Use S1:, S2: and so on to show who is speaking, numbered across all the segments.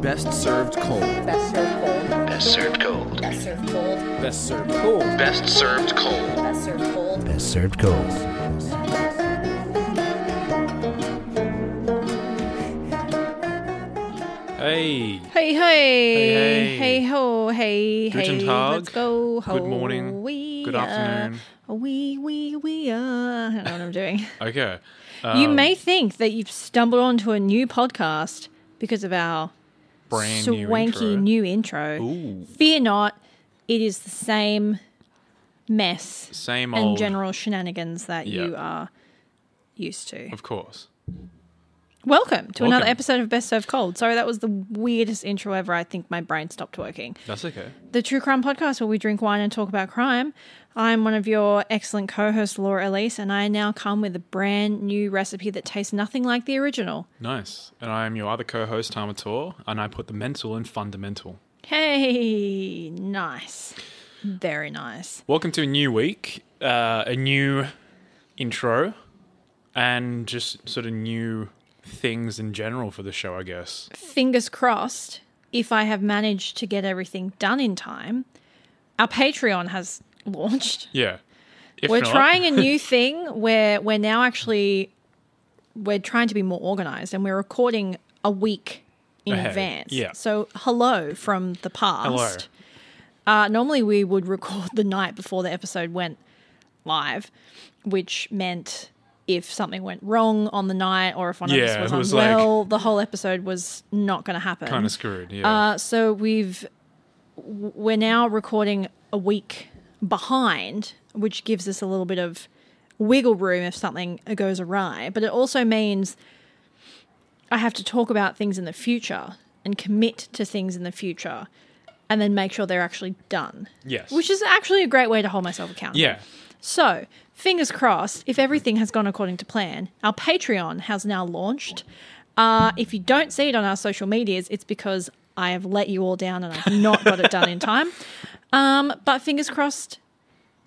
S1: Best served cold.
S2: Best served cold.
S3: Best served cold.
S2: Best served cold.
S1: Best served cold.
S3: Best served cold.
S2: Best served cold.
S4: Best served cold.
S5: Hey,
S6: Hey, hey,
S5: hey.
S6: hey, ho, hey, hey, let's go.
S5: Good morning. Good afternoon.
S6: We, we, we, uh, I don't know what I'm doing.
S5: okay.
S6: you
S5: Um,
S6: may think that you've stumbled onto a new podcast because of our
S5: brand new
S6: swanky
S5: intro.
S6: new intro. Fear not, it is the same mess
S5: same
S6: and
S5: old.
S6: general shenanigans that you are used to.
S5: Of course.
S6: Welcome to another episode of Best Served Cold. Sorry, that was the weirdest intro ever. I think my brain stopped working.
S5: That's okay.
S6: the True Crime Podcast, where we drink wine and talk about crime. I'm one of your excellent co hosts, Laura Elise, and I now come with a brand new recipe that tastes nothing like the original.
S5: Nice. And I am your other co-host, Tamator, and I put the mental in fundamental.
S6: Hey, nice. Very nice.
S5: Welcome to a new week, uh, a new intro, and just sort of new things in general for the show, I guess.
S6: Fingers crossed, if I have managed to get everything done in time, our Patreon has launched.
S5: Yeah. If
S6: we're
S5: not-
S6: trying a new thing where we're now actually we're trying to be more organized and we're recording a week in
S5: Ahead,
S6: advance.
S5: yeah.
S6: So hello from the past.
S5: Hello.
S6: Uh, normally we would record the night before the episode went live, which meant if something went wrong on the night or if one
S5: Yeah,
S6: of us was
S5: was like-
S6: unwell, the whole episode was not going to happen.
S5: kind of screwed. Yeah.
S6: Uh, so we've we're now recording a week behind, which gives us a little bit of wiggle room if something goes awry. But it also means I have to talk about things in the future and commit to things in the future, and then make sure they're actually done.
S5: yes.
S6: Which is actually a great way to hold myself accountable.
S5: yeah.
S6: So, fingers crossed, if everything has gone according to plan, our Patreon has now launched. Uh, if you don't see it on our social medias, it's because I have let you all down and I've not got it done in time. Um, but fingers crossed,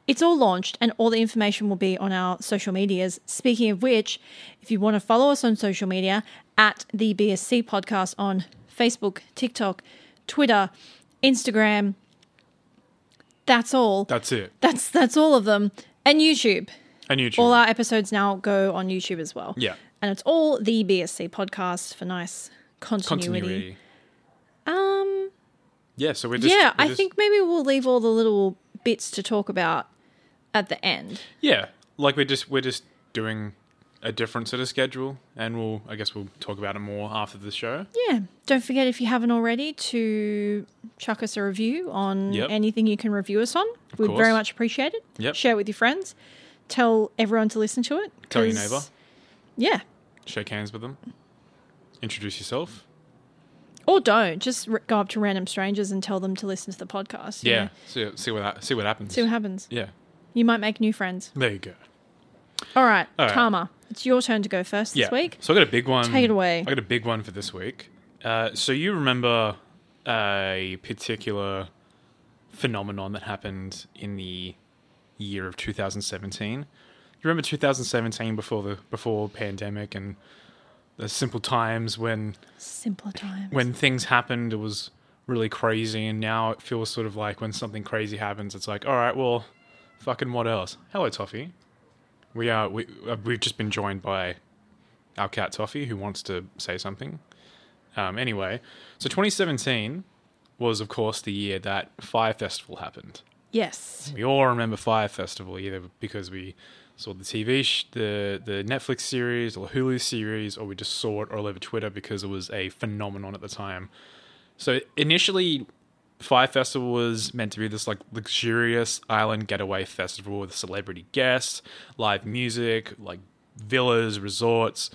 S6: it's all launched and all the information will be on our social medias. Speaking of which, if you want to follow us on social media, at the BSC podcast on Facebook, TikTok, Twitter, Instagram, that's all.
S5: That's it.
S6: That's that's all of them. And YouTube.
S5: And YouTube.
S6: All our episodes now go on YouTube as well.
S5: Yeah.
S6: And it's all the BSC podcast for nice continuity.
S5: continuity.
S6: Um
S5: Yeah. So we're just.
S6: yeah,
S5: we're
S6: I
S5: just-
S6: think maybe we'll leave all the little bits to talk about at the end.
S5: Yeah, like we're just we're just doing a different sort of schedule, and we'll I guess we'll talk about it more after the show.
S6: Yeah. Don't forget if you haven't already to chuck us a review on
S5: Yep.
S6: anything you can review us on. We'd
S5: course.
S6: very much appreciate it.
S5: Yep.
S6: Share it with your friends. Tell everyone to listen to it.
S5: Tell your neighbor,
S6: Yeah.
S5: shake hands with them, introduce yourself.
S6: Or don't. Just r- go up to random strangers and tell them to listen to the podcast. you
S5: Yeah,
S6: know?
S5: see see what see what happens.
S6: See what happens.
S5: yeah,
S6: You might make new friends.
S5: there you go.
S6: All right,
S5: All right.
S6: Tama, it's your turn to go first this week.
S5: So I got a big one.
S6: Take it away.
S5: I got a big one for this week. Uh, so you remember a particular phenomenon that happened in the year of 2017? You remember 2017 before the before pandemic and the simple times when
S6: Simpler times.
S5: when things happened, it was really crazy, and now it feels sort of like when something crazy happens, it's like, all right, well, fucking what else? Hello, Toffee. We are we uh, we've just been joined by our cat Toffee, who wants to say something. Um, anyway, so 2017 was, of course, the year that Fyre Festival happened.
S6: yes.
S5: We all remember Fyre Festival either because we saw the TV, sh- the the Netflix series or Hulu series, or we just saw it all over Twitter because it was a phenomenon at the time. So initially, Fyre Festival was meant to be this like luxurious island getaway festival with celebrity guests, live music, like villas, resorts.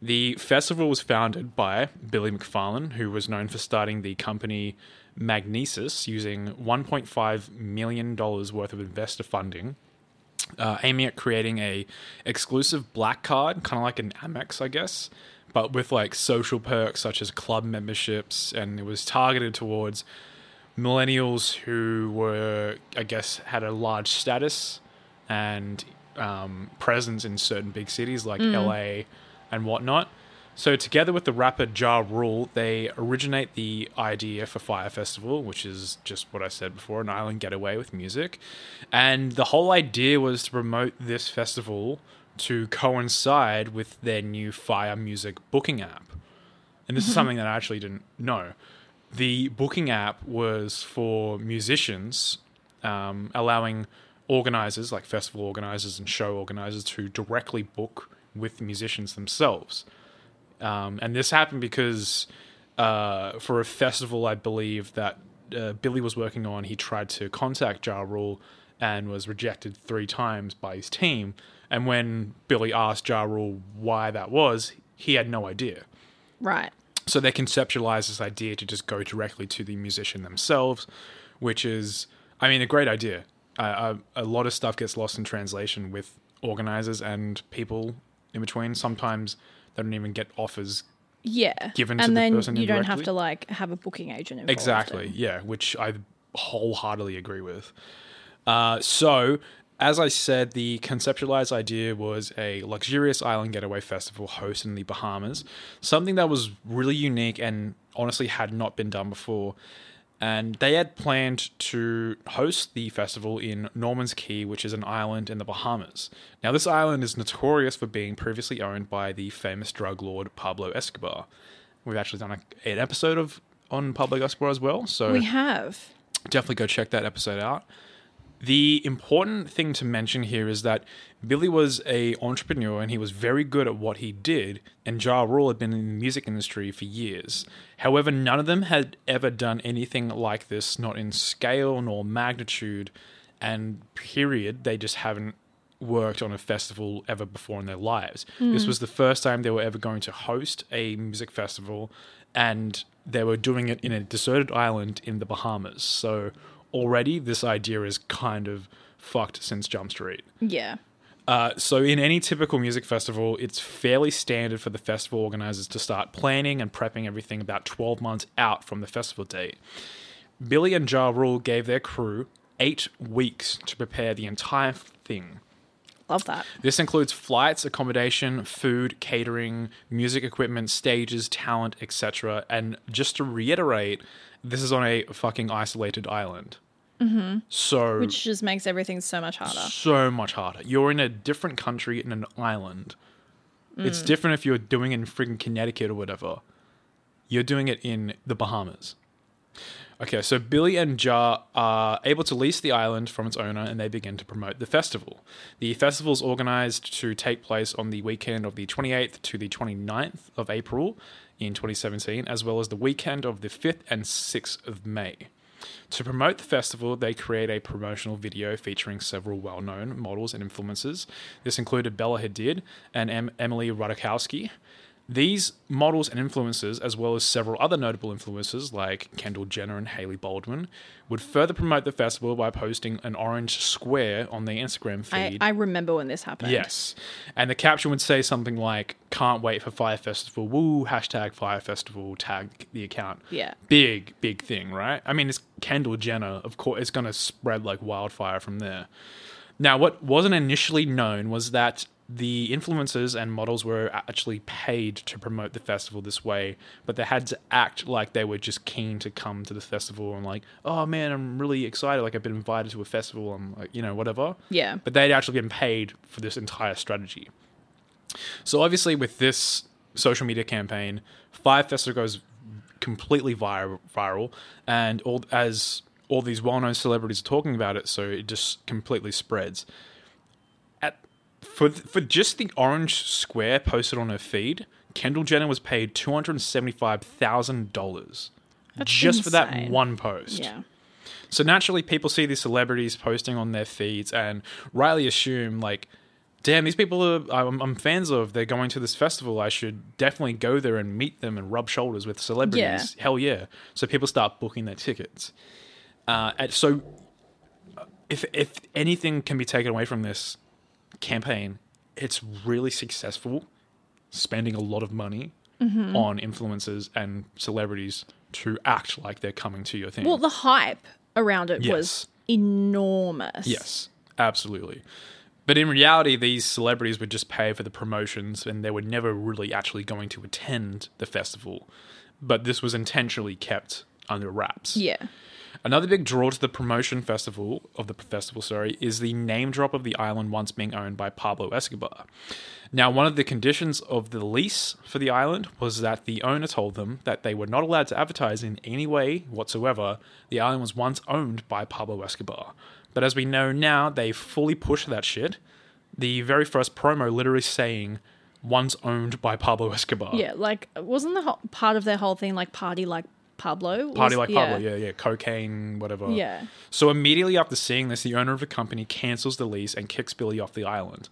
S5: The festival was founded by Billy McFarland, who was known for starting the company Magnises using $1.5 million worth of investor funding, uh, aiming at creating a exclusive black card, kind of like an Amex, I guess, but with like social perks such as club memberships, and it was targeted towards millennials who were, I guess, had a large status and um, presence in certain big cities like LA and whatnot. So, together with the rapper Ja Rule, they originate the idea for Fyre Festival, which is just what I said before an island getaway with music. And the whole idea was to promote this festival to coincide with their new Fyre Music booking app. And this is something that I actually didn't know. The booking app was for musicians, um, allowing organizers, like festival organizers and show organizers, to directly book with musicians themselves. Um, and this happened because uh, for a festival, I believe that uh, Billy was working on, he tried to contact Ja Rule and was rejected three times by his team. And when Billy asked Ja Rule why that was, he had no idea.
S6: Right.
S5: So they conceptualized this idea to just go directly to the musician themselves, which is, I mean, a great idea. Uh, a, a lot of stuff gets lost in translation with organizers and people in between. Sometimes they don't even get offers.
S6: Yeah.
S5: Given to
S6: and
S5: the
S6: then
S5: person
S6: you don't have to like have a booking agent involved.
S5: Exactly,
S6: and-
S5: yeah, which I wholeheartedly agree with. Uh, so, as I said, the conceptualized idea was a luxurious island getaway festival hosted in the Bahamas, something that was really unique and honestly had not been done before. And they had planned to host the festival in Norman's Cay, which is an island in the Bahamas. Now, this island is notorious for being previously owned by the famous drug lord Pablo Escobar. We've actually done a, an episode of on Pablo Escobar as well, so
S6: We have.
S5: definitely go check that episode out. The important thing to mention here is that Billy was a entrepreneur and he was very good at what he did, and Ja Rule had been in the music industry for years. However, none of them had ever done anything like this, not in scale nor magnitude, and period, they just haven't worked on a festival ever before in their lives. This hmm. was the first time they were ever going to host a music festival, and they were doing it in a deserted island in the Bahamas. So already this idea is kind of fucked since Jump Street.
S6: Yeah.
S5: Uh, so, in any typical music festival, it's fairly standard for the festival organizers to start planning and prepping everything about 12 months out from the festival date. Billy and Ja Rule gave their crew eight weeks to prepare the entire thing.
S6: Love that.
S5: This includes flights, accommodation, food, catering, music equipment, stages, talent, etc. And just to reiterate, this is on a fucking isolated island. Mm-hmm. So
S6: Which just makes everything so much harder.
S5: so much harder. You're in a different country in an island. It's different if you're doing it in freaking Connecticut or whatever. You're doing it in the Bahamas. Okay, so Billy and Ja are able to lease the island from its owner and they begin to promote the festival. The festival is organized to take place on the weekend of the 28th to the 29th of April in 2017, as well as the weekend of the 5th and 6th of May. To promote the festival, they create a promotional video featuring several well known models and influencers. This included Bella Hadid and em- Emily Ratajkowski. These models and influencers, as well as several other notable influencers like Kendall Jenner and Hailey Baldwin, would further promote the festival by posting an orange square on their Instagram
S6: I,
S5: feed.
S6: I remember when this happened.
S5: Yes. And the caption would say something like, Can't wait for Fyre Festival, woo, hashtag Fyre Festival, tag the account.
S6: Yeah.
S5: Big, big thing, right? I mean, it's Kendall Jenner. Of course, it's going to spread like wildfire from there. Now, what wasn't initially known was that the influencers and models were actually paid to promote the festival this way, but they had to act like they were just keen to come to the festival and like, oh man, I'm really excited. Like I've been invited to a festival. I'm like, you know, whatever
S6: Yeah.
S5: but they'd actually been paid for this entire strategy. So obviously, with this social media campaign, Fyre Festival goes completely viral, viral, and all as all these well-known celebrities are talking about it, so it just completely spreads. For for just the orange square posted on her feed, Kendall Jenner was paid two hundred seventy-five thousand dollars just for that one post.
S6: Yeah.
S5: So naturally, people see these celebrities posting on their feeds and rightly assume, like, damn, these people are I'm, I'm fans of. They're going to this festival. I should definitely go there and meet them and rub shoulders with celebrities. Hell yeah! So people start booking their tickets. Uh, and so, uh, if if anything can be taken away from this campaign, it's really successful, spending a lot of money mm-hmm. on influencers and celebrities to act like they're coming to your thing.
S6: Well, the hype around it was enormous.
S5: Yes, absolutely. But in reality, these celebrities would just pay for the promotions and they were never really actually going to attend the festival. But this was intentionally kept under wraps.
S6: Yeah.
S5: Another big draw to the promotion festival of the festival, sorry, is the name drop of the island once being owned by Pablo Escobar. Now, one of the conditions of the lease for the island was that the owner told them that they were not allowed to advertise in any way whatsoever. The island was once owned by Pablo Escobar. But as we know now, they fully pushed that shit. The very first promo literally saying once owned by Pablo Escobar.
S6: Yeah, like wasn't the whole, part of their whole thing like party like Pablo?
S5: Party like Pablo, yeah, yeah, cocaine, whatever.
S6: Yeah.
S5: So immediately after seeing this, the owner of the company cancels the lease and kicks Billy off the island.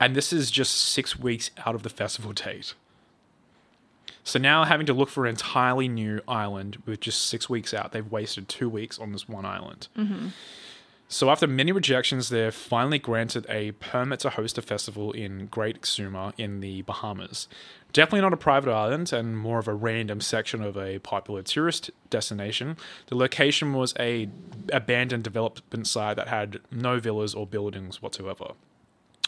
S5: And this is just six weeks out of the festival date. So now having to look for an entirely new island with just six weeks out, they've wasted two weeks on this one island. Mm-hmm. So after many rejections, they're finally granted a permit to host a festival in Great Exuma in the Bahamas. Definitely not a private island and more of a random section of a popular tourist destination. The location was a abandoned development site that had no villas or buildings whatsoever.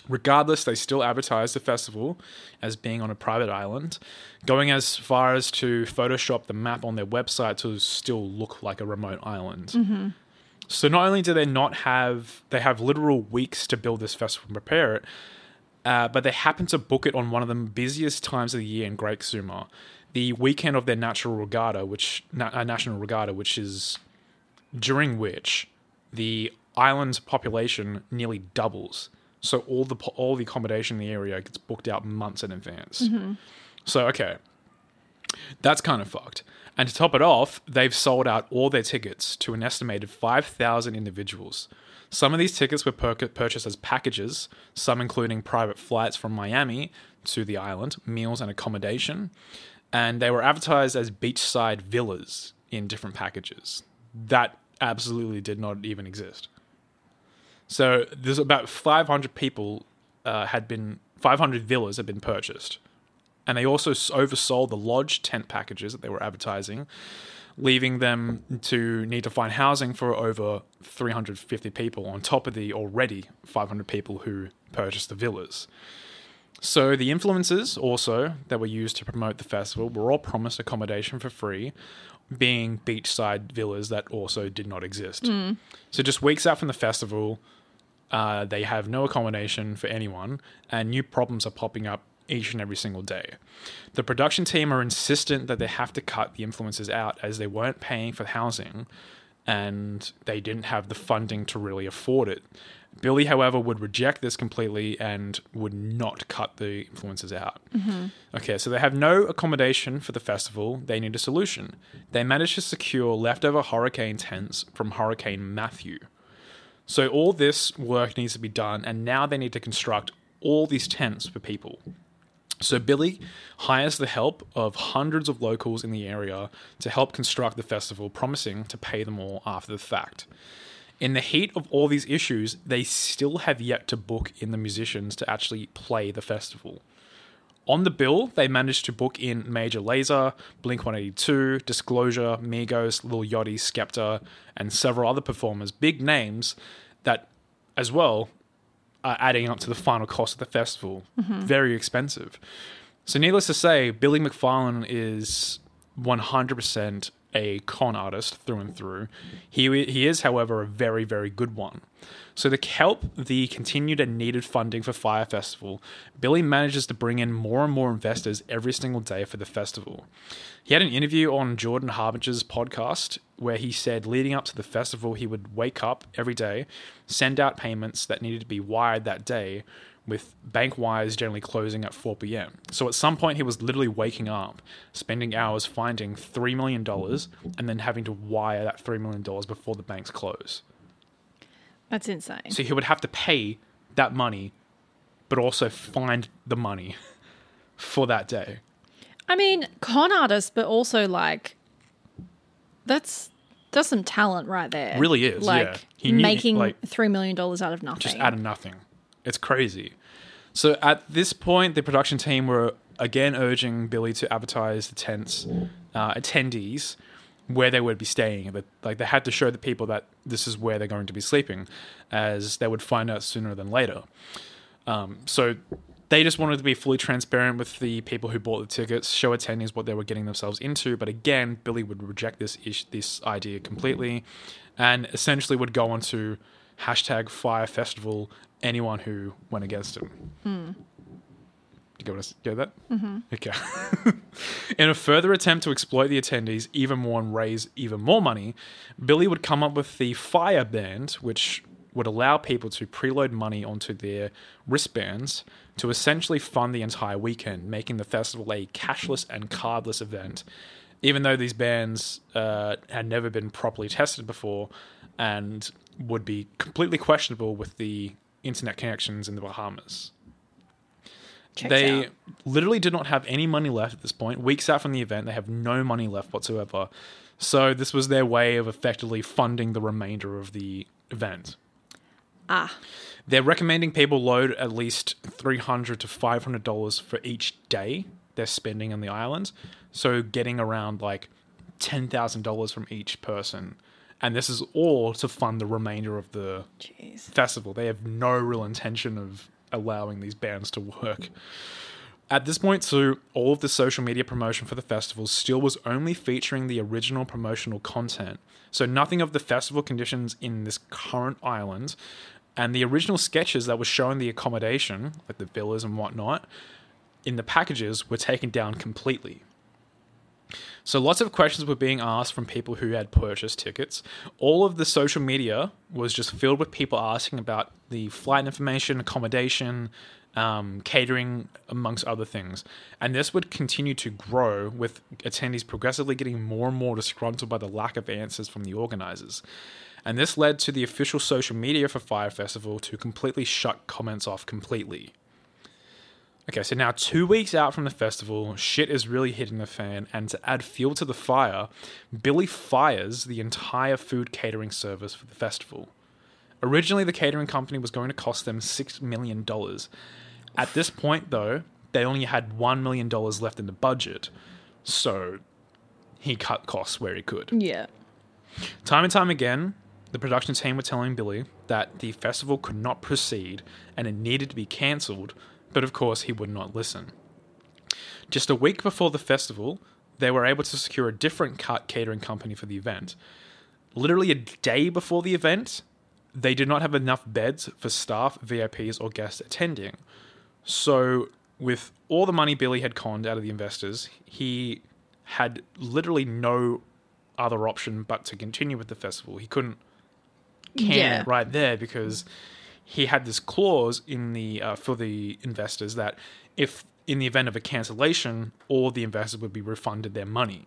S5: Regardless, they still advertised the festival as being on a private island, going as far as to Photoshop the map on their website to still look like a remote island. Mm-hmm. So not only do they not have they have literal weeks to build this festival and prepare it, uh, but they happen to book it on one of the busiest times of the year in Great Exuma, the weekend of their natural regatta, which na- uh, national regatta, which is during which the island's population nearly doubles. So all the po- all the accommodation in the area gets booked out months in advance. So okay, that's kind of fucked. And to top it off, they've sold out all their tickets to an estimated 5,000 individuals. Some of these tickets were pur- purchased as packages, some including private flights from Miami to the island, meals and accommodation, and they were advertised as beachside villas in different packages. That absolutely did not even exist. So there's about 500 people uh, had been 500 villas had been purchased and they also oversold the lodge tent packages that they were advertising, leaving them to need to find housing for over 350 people on top of the already 500 people who purchased the villas. So the influencers also that were used to promote the festival were all promised accommodation for free, being beachside villas that also did not exist. So just weeks out from the festival, uh, they have no accommodation for anyone, and new problems are popping up each and every single day. The production team are insistent that they have to cut the influencers out as they weren't paying for housing and they didn't have the funding to really afford it. Billy, however, would reject this completely and would not cut the influencers out. Mm-hmm. Okay, so they have no accommodation for the festival. They need a solution. They managed to secure leftover hurricane tents from Hurricane Matthew. So all this work needs to be done, and now they need to construct all these tents for people. So Billy hires the help of hundreds of locals in the area to help construct the festival, promising to pay them all after the fact. In the heat of all these issues, they still have yet to book in the musicians to actually play the festival. On the bill, they managed to book in Major Lazer, Blink 182, Disclosure, Migos, Lil Yachty, Skepta, and several other performers, big names that, as well, are adding up to the final cost of the festival. Mm-hmm. Very expensive. So, needless to say, Billy McFarland is 100% a con artist through and through. He, he is, however, a very, very good one. So, to help the continued and needed funding for Fyre Festival, Billy manages to bring in more and more investors every single day for the festival. He had an interview on Jordan Harbinger's podcast where he said leading up to the festival, he would wake up every day, send out payments that needed to be wired that day, with bank wires generally closing at 4 p.m. So at some point, he was literally waking up, spending hours finding $3 million, and then having to wire that $3 million before the banks close.
S6: That's insane.
S5: So he would have to pay that money, but also find the money for that day.
S6: I mean, con artist, but also like that's that's some talent right there.
S5: Really is,
S6: like
S5: yeah. He knew-
S6: making
S5: like-
S6: three million dollars out of nothing.
S5: just out of nothing. It's crazy. So at this point, the production team were again urging Billy to advertise the tents uh, attendees where they would be staying. That like they had to show the people that this is where they're going to be sleeping, as they would find out sooner than later. Um, so they just wanted to be fully transparent with the people who bought the tickets, show attendees what they were getting themselves into. But again, Billy would reject this ish, this idea completely, and essentially would go on to hashtag Fyre Festival anyone who went against him. Do you want to get that? Mm-hmm. Okay. In a further attempt to exploit the attendees even more and raise even more money, Billy would come up with the Fyre Band, which would allow people to preload money onto their wristbands to essentially fund the entire weekend, making the festival a cashless and cardless event. Even though these bands uh, had never been properly tested before and would be completely questionable with the internet connections in the Bahamas
S6: Checks
S5: they
S6: out.
S5: literally did not have any money left at this point. Weeks out from the event, they have no money left whatsoever. So this was their way of effectively funding the remainder of the event.
S6: Ah,
S5: They're recommending people load at least three hundred to five hundred dollars for each day they're spending on the island. So getting around like ten thousand dollars from each person. And this is all to fund the remainder of the
S6: jeez.
S5: festival. They have no real intention of allowing these bands to work. At this point, too, all of the social media promotion for the festival still was only featuring the original promotional content. So nothing of the festival conditions in this current island. And the original sketches that were showing the accommodation, like the villas and whatnot, in the packages were taken down completely. So lots of questions were being asked from people who had purchased tickets. All of the social media was just filled with people asking about the flight information, accommodation, um, catering, amongst other things. And this would continue to grow with attendees progressively getting more and more disgruntled by the lack of answers from the organizers. And this led to the official social media for Fyre Festival to completely shut comments off completely. Okay, so now two weeks out from the festival, shit is really hitting the fan, and to add fuel to the fire, Billy fires the entire food catering service for the festival. Originally, the catering company was going to cost them $6 million. At this point, though, they only had $1 million left in the budget, so he cut costs where he could.
S6: Yeah.
S5: Time and time again, the production team were telling Billy that the festival could not proceed and it needed to be cancelled, but of course he would not listen. Just a week before the festival, they were able to secure a different ca- catering company for the event. Literally a day before the event, they did not have enough beds for staff, VIPs, or guests attending. So, with all the money Billy had conned out of the investors, he had literally no other option but to continue with the festival. He couldn't can
S6: Yeah.
S5: it right there because he had this clause in the uh, for the investors that if in the event of a cancellation, all the investors would be refunded their money.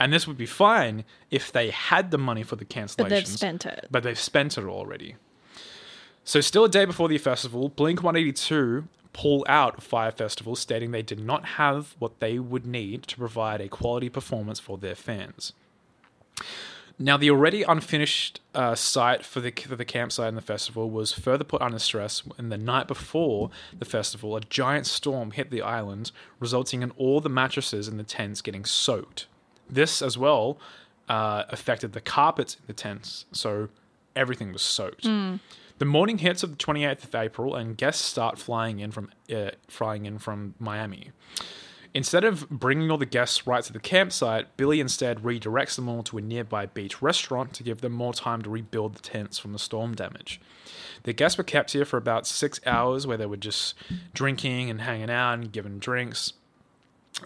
S5: And this would be fine if they had the money for the cancellations.
S6: But they've spent it.
S5: But they've spent it already. So, still a day before the festival, Blink 182 pull out Fyre Festival, stating they did not have what they would need to provide a quality performance for their fans. Now, the already unfinished uh, site for the for the campsite and the festival was further put under stress when the night before the festival, a giant storm hit the island, resulting in all the mattresses in the tents getting soaked. This, as well, uh, affected the carpets in the tents, so everything was soaked. The morning hits of the 28th of April, and guests start flying in from uh, flying in from Miami. Instead of bringing all the guests right to the campsite, Billy instead redirects them all to a nearby beach restaurant to give them more time to rebuild the tents from the storm damage. The guests were kept here for about six hours, where they were just drinking and hanging out and given drinks.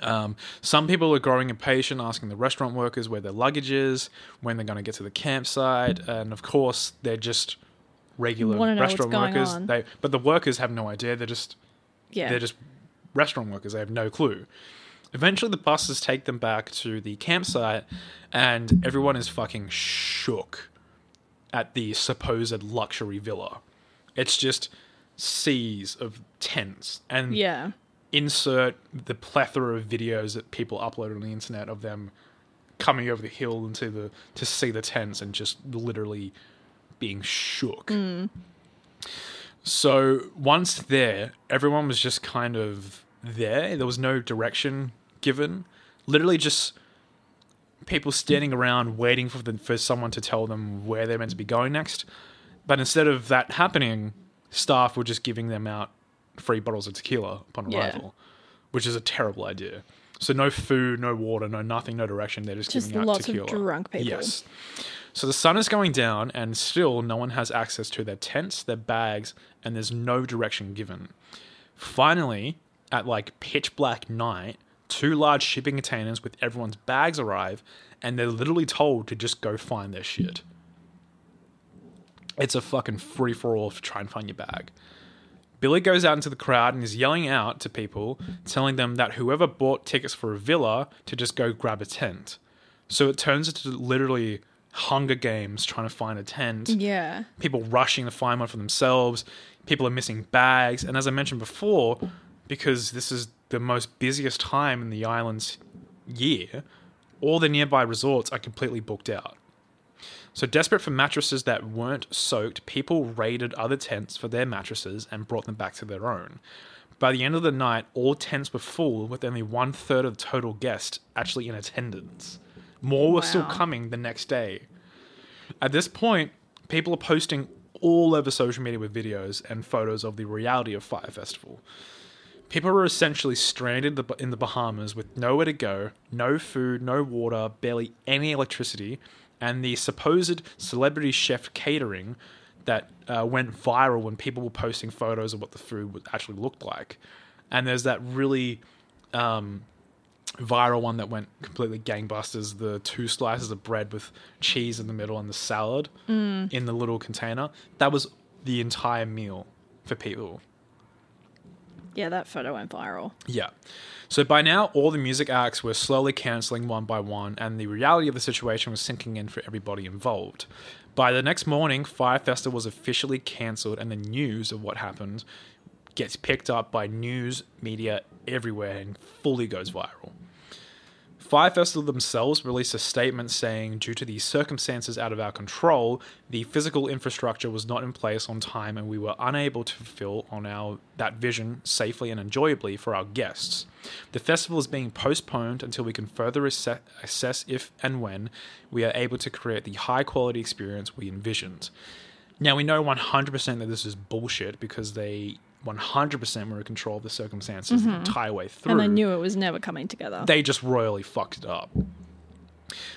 S5: Um, some people are growing impatient, asking the restaurant workers where their luggage is, when they're going to get to the campsite, and of course, they're just regular
S6: Wanna know what's
S5: restaurant workers.
S6: on.
S5: They, but the workers have no idea. They're just
S6: Yeah.
S5: they're just restaurant workers. They have no clue. Eventually, the buses take them back to the campsite, and everyone is fucking shook at the supposed luxury villa. It's just seas of tents, and
S6: yeah.
S5: insert the plethora of videos that people upload on the internet of them coming over the hill into the to see the tents and just literally being shook. Mm. So once there, everyone was just kind of there. There was no direction given. Literally just people standing around waiting for the, for someone to tell them where they're meant to be going next. But instead of that happening, staff were just giving them out free bottles of tequila upon
S6: Yeah.
S5: arrival, which is a terrible idea. So no food, no water, no nothing, no direction. They're just,
S6: Just
S5: giving out
S6: lots of
S5: tequila.
S6: drunk people.
S5: Yes. So the sun is going down, and still no one has access to their tents, their bags, and there's no direction given. Finally, at like pitch black night, two large shipping containers with everyone's bags arrive, and they're literally told to just go find their shit. It's a fucking free for all to try and find your bag. Billy goes out into the crowd and is yelling out to people, telling them that whoever bought tickets for a villa to just go grab a tent. So it turns into literally Hunger Games trying to find a tent
S6: Yeah.
S5: people rushing to find one for themselves. People are missing bags, and as I mentioned before, because this is the most busiest time in the island's year, all the nearby resorts are completely booked out. So, desperate for mattresses that weren't soaked, people raided other tents for their mattresses and brought them back to their own. By the end of the night, all tents were full, with only one third of the total guests actually in attendance. More were still coming the next day. At this point, people are posting all over social media with videos and photos of the reality of Fyre Festival. People were essentially stranded in the Bahamas with nowhere to go, no food, no water, barely any electricity, and the supposed celebrity chef catering that uh, went viral when people were posting photos of what the food actually looked like. And there's that really um, viral one that went completely gangbusters the two slices of bread with cheese in the middle and the salad in the little container. That was the entire meal for people.
S6: Yeah, that photo went viral.
S5: Yeah. So by now, all the music acts were slowly cancelling one by one, and the reality of the situation was sinking in for everybody involved. By the next morning, Fyre Festival was officially cancelled, and the news of what happened gets picked up by news media everywhere and fully goes viral. Fyre Festival themselves released a statement saying, due to the circumstances out of our control, the physical infrastructure was not in place on time, and we were unable to fulfill on our that vision safely and enjoyably for our guests. The festival is being postponed until we can further asse- assess if and when we are able to create the high quality experience we envisioned. Now we know 100% that this is bullshit because they 100% were in control of the circumstances the entire way through
S6: And I knew it was never coming together.
S5: they just royally fucked it up.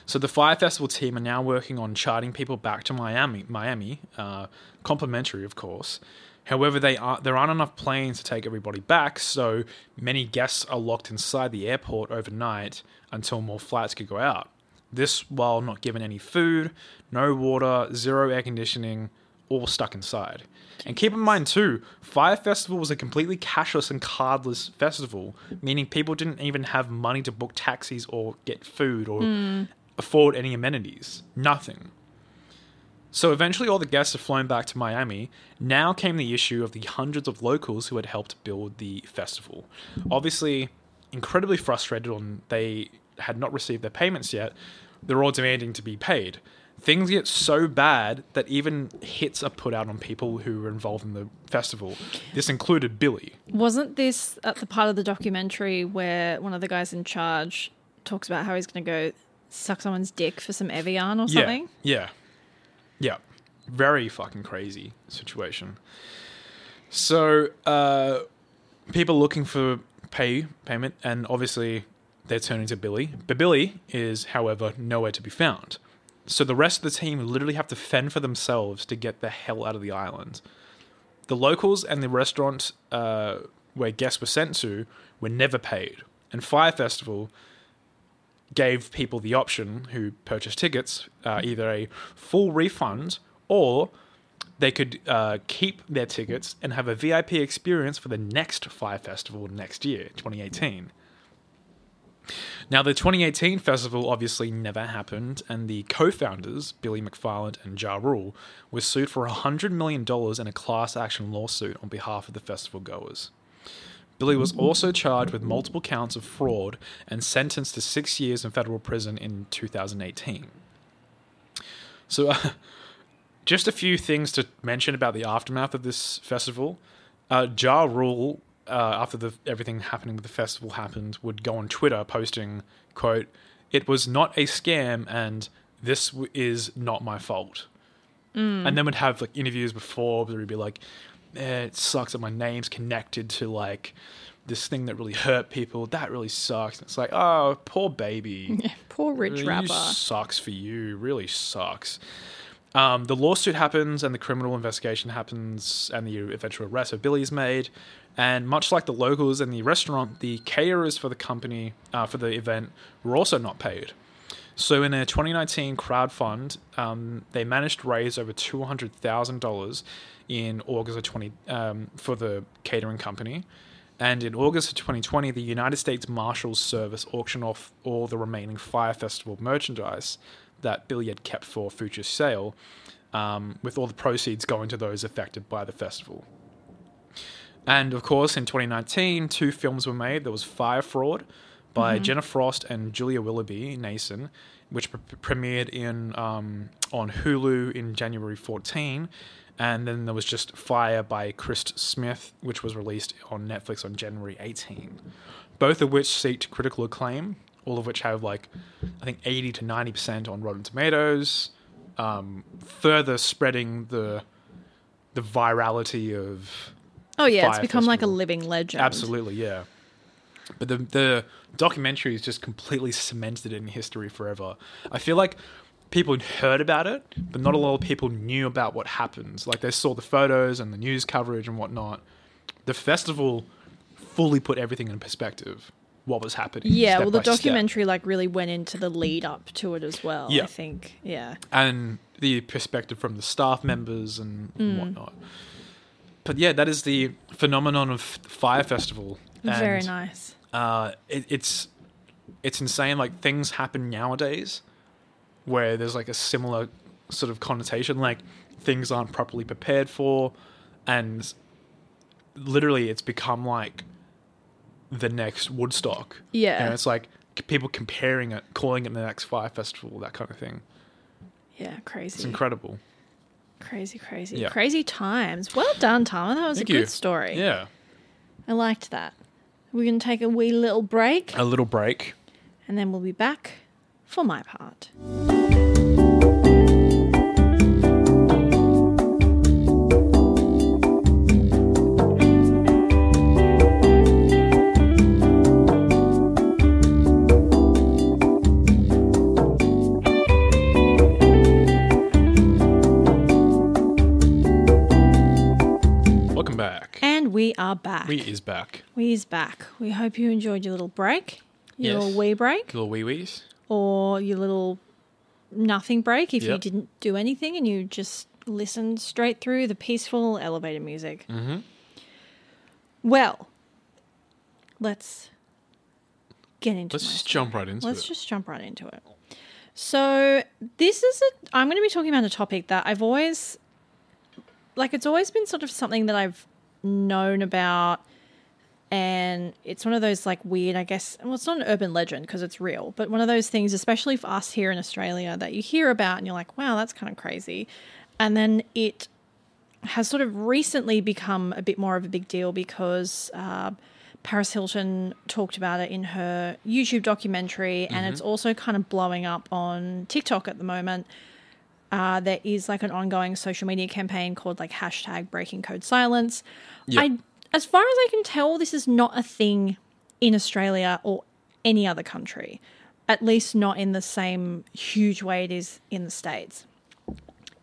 S5: So the Fyre Festival team are now working on charting people back to Miami, Miami, uh, complimentary, of course. However, they are, there aren't enough planes to take everybody back, so many guests are locked inside the airport overnight until more flights could go out. This while not given any food, no water, zero air conditioning, all stuck inside. And keep in mind too, Fyre Festival was a completely cashless and cardless festival, meaning people didn't even have money to book taxis or get food or hmm. afford any amenities. Nothing. So eventually, all the guests are flown back to Miami. Now came the issue of the hundreds of locals who had helped build the festival. Obviously, incredibly frustrated on they had not received their payments yet. They're all demanding to be paid. Things get so bad that even hits are put out on people who were involved in the festival. This included Billy.
S6: Wasn't this at the part of the documentary where one of the guys in charge talks about how he's going to go suck someone's dick for some Evian or something?
S5: Yeah. Yeah. Very fucking crazy situation. So, uh, people looking for pay payment, and obviously they're turning to Billy. But Billy is, however, nowhere to be found. So the rest of the team literally have to fend for themselves to get the hell out of the island. The locals and the restaurant uh, where guests were sent to were never paid, and Fyre Festival gave people the option who purchased tickets uh, either a full refund or they could uh, keep their tickets and have a VIP experience for the next Fyre Festival next year, 2018. Now, the 2018 festival obviously never happened, and the co founders, Billy McFarland and Ja Rule, were sued for $100 million in a class action lawsuit on behalf of the festival goers. Billy was also charged with multiple counts of fraud and sentenced to six years in federal prison in 2018. So, uh, just a few things to mention about the aftermath of this festival. Uh, ja Rule, uh, after the everything happening with the festival happened, would go on Twitter posting, "quote it was not a scam and this w- is not my fault. And then would have like interviews before where he'd be like, eh, it sucks that my name's connected to like this thing that really hurt people. That really sucks. And it's like, oh, poor baby.
S6: Poor rich
S5: really
S6: rapper.
S5: sucks for you. Really sucks. Um, the lawsuit happens and the criminal investigation happens and the eventual arrest of Billy's made. And much like the locals and the restaurant, the caterers for the company uh, for the event were also not paid. So in a 2019 crowdfund, um, they managed to raise over $200,000 in August of 20 um, for the catering company. And in August of 2020, the United States Marshals Service auctioned off all the remaining Fyre Festival merchandise that Billy had kept for future sale, um, with all the proceeds going to those affected by the festival. And of course, in 2019, two films were made. There was Fyre Fraud by Jenner Furst and Julia Willoughby Nason, which pre- premiered in um, on Hulu in January 14. And then there was just Fyre by Chris Smith, which was released on Netflix on January 18. Both of which seeked critical acclaim, all of which have like, I think 80 to 90% on Rotten Tomatoes, um, further spreading the the virality of
S6: Oh yeah, it's
S5: Fire
S6: become like a living legend.
S5: Absolutely, yeah. But the the documentary is just completely cemented it in history forever. I feel like people had heard about it, but not a lot of people knew about what happens. Like they saw the photos and the news coverage and whatnot. The festival fully put everything in perspective. What was happening?
S6: Yeah, well, the
S5: by step.
S6: documentary like really went into the lead up to it as well.
S5: Yeah.
S6: I think. Yeah.
S5: and the perspective from the staff members and
S6: Mm.
S5: whatnot. But yeah, that is the phenomenon of Fyre Festival.
S6: Very nice.
S5: uh, it, it's it's insane. Like things happen nowadays where there's like a similar sort of connotation, like things aren't properly prepared for, and literally it's become like the next Woodstock.
S6: Yeah.
S5: and it's like people comparing it, calling it the next Fyre Festival, that kind of thing.
S6: Yeah, crazy.
S5: It's incredible.
S6: Crazy, crazy.
S5: Yeah.
S6: Crazy times. Well done, Tama. That was
S5: Thank
S6: a good
S5: you.
S6: story.
S5: Yeah,
S6: I liked that. We're going to take a wee little break
S5: a little break.
S6: and then we'll be back for my part. And we are back.
S5: We is back.
S6: We is back. We hope you enjoyed your little break, your
S5: Yes.
S6: wee break,
S5: Little wee wees.
S6: or your little nothing break if you didn't do anything and you just listened straight through the peaceful elevator music. Mm-hmm. Well, let's get into
S5: Let's just
S6: story.
S5: jump right into
S6: Let's
S5: it.
S6: just jump right into it. So, this is a. I'm going to be talking about a topic that I've always. Like, it's always been sort of something that I've known about. And it's one of those, like, weird, I guess. Well, it's not an urban legend because it's real, but one of those things, especially for us here in Australia, that you hear about and you're like, wow, that's kind of crazy. And then it has sort of recently become a bit more of a big deal because uh, Paris Hilton talked about it in her YouTube documentary, and it's also kind of blowing up on TikTok at the moment. Uh, there is like an ongoing social media campaign called like hashtag Breaking Code Silence.
S5: Yeah.
S6: I, as far as I can tell, this is not a thing in Australia or any other country, at least not in the same huge way it is in the states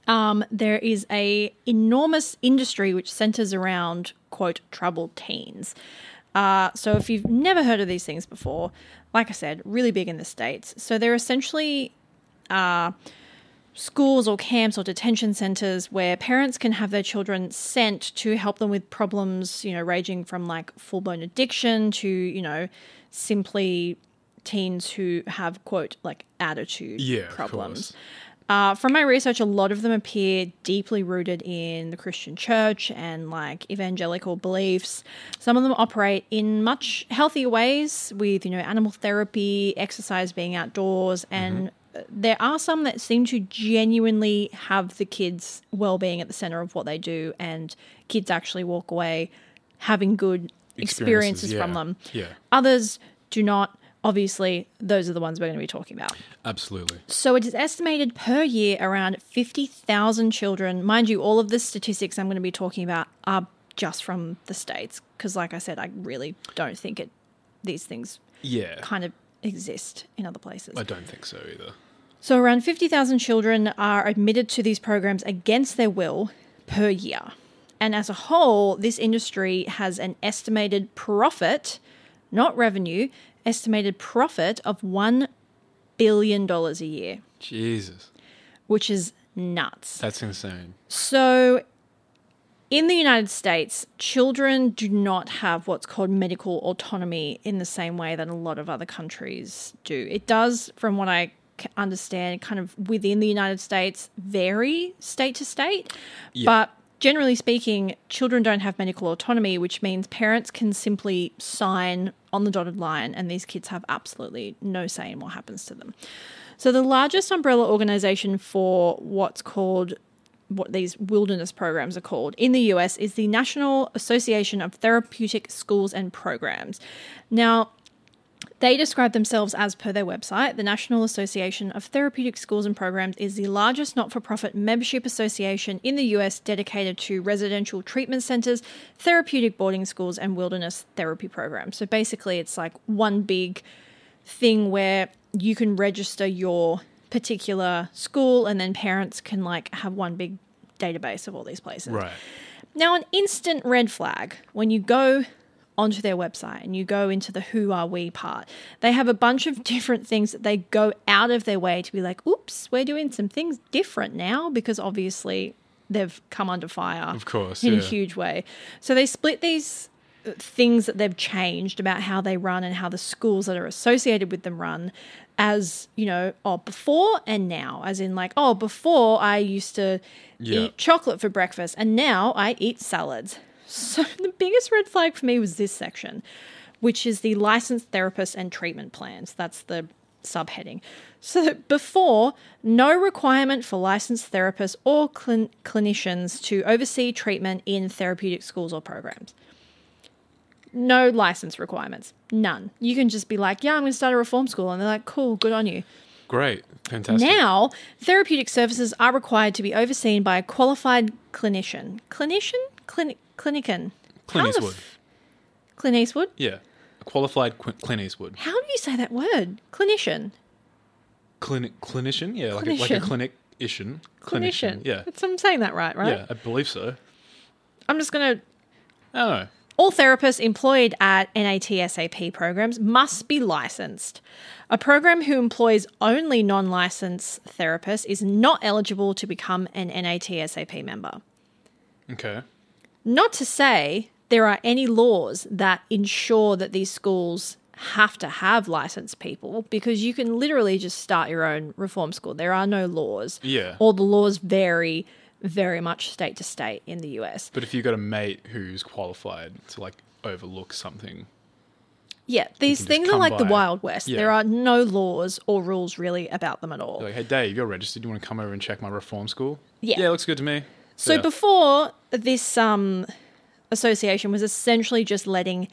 S6: um, there is a enormous industry which centers around quote troubled teens. Uh, so if you've never heard of these things before, like I said, really big in the states. So they're essentially uh, schools or camps or detention centers where parents can have their children sent to help them with problems, you know, ranging from like full blown addiction to you know simply teens who have quote like attitude
S5: Yeah,
S6: problems. Uh, from my research, a lot of them appear deeply rooted in the Christian church and like evangelical beliefs. Some of them operate in much healthier ways with, you know, animal therapy, exercise, being outdoors, and uh, there are some that seem to genuinely have the kids' well being at the center of what they do, and kids actually walk away having good experiences,
S5: Experiences,
S6: from them.
S5: Yeah.
S6: Others do not obviously, those are the ones we're going to be talking about.
S5: Absolutely.
S6: So it is estimated per year around 50,000 children. Mind you, all of the statistics I'm going to be talking about are just from the States. Because, like I said, I really don't think it these things
S5: Yeah.
S6: kind of exist in other places.
S5: I don't think so either.
S6: So, around 50,000 children are admitted to these programs against their will per year. And as a whole, this industry has an estimated profit, not revenue, estimated profit of $1 billion a year,
S5: Jesus.
S6: which is nuts.
S5: That's insane.
S6: So, in the United States, children do not have what's called medical autonomy in the same way that a lot of other countries do. It does, from what I understand, kind of within the United States, vary state to state. But generally speaking, children don't have medical autonomy, which means parents can simply sign on the dotted line, and these kids have absolutely no say in what happens to them. So, the largest umbrella organization for what's called what these wilderness programs are called in the US is the National Association of Therapeutic Schools and Programs. Now, they describe themselves as per their website. The National Association of Therapeutic Schools and Programs is the largest not for profit membership association in the US dedicated to residential treatment centers, therapeutic boarding schools, and wilderness therapy programs. So basically, it's like one big thing where you can register your particular school and then parents can like have one big database of all these places.
S5: Right.
S6: Now, an instant red flag when you go onto their website and you go into the who are we part, they have a bunch of different things that they go out of their way to be like, oops, we're doing some things different now because obviously they've come under fire.
S5: Of course,
S6: In a huge way. So they split these uh, things that they've changed about how they run and how the schools that are associated with them run as you know oh before and now as in like oh before i used to
S5: Yeah.
S6: eat chocolate for breakfast and now i eat salads so the biggest red flag for me was this section which is the licensed therapist and treatment plans that's the subheading so before no requirement for licensed therapists or clin- clinicians to oversee treatment in therapeutic schools or programs no license requirements. None. You can just be like, yeah, I'm going to start a reform school. And they're like, cool, good on you.
S5: Great. Fantastic.
S6: Now, therapeutic services are required to be overseen by a qualified clinician. Clinician? Clin- clinician.
S5: Clint Eastwood.
S6: f- Clint Eastwood?
S5: yeah. A qualified Qu- Clint Eastwood.
S6: How do you say that word? Clinician.
S5: Clinic clinician? Yeah, like a, like a
S6: Clinician.
S5: clinician.
S6: Clinician.
S5: Yeah.
S6: That's, I'm saying that right, right?
S5: Yeah, I believe so.
S6: I'm just going to
S5: Oh.
S6: All therapists employed at NATSAP programs must be licensed. A program who employs only non licensed therapists is not eligible to become an NATSAP member.
S5: Okay.
S6: Not to say there are any laws that ensure that these schools have to have licensed people because you can literally just start your own reform school. There are no laws.
S5: Yeah.
S6: All the laws vary very much state to state in the US.
S5: But if you've got a mate who's qualified to like overlook something,
S6: Yeah, these things are like the. Wild West.
S5: Yeah.
S6: There are no laws or rules really about them at all.
S5: you're like, hey Dave, you're registered. You want to come over and check my reform school?
S6: Yeah.
S5: Yeah, looks good to me.
S6: So
S5: Yeah.
S6: before this um, association was essentially just letting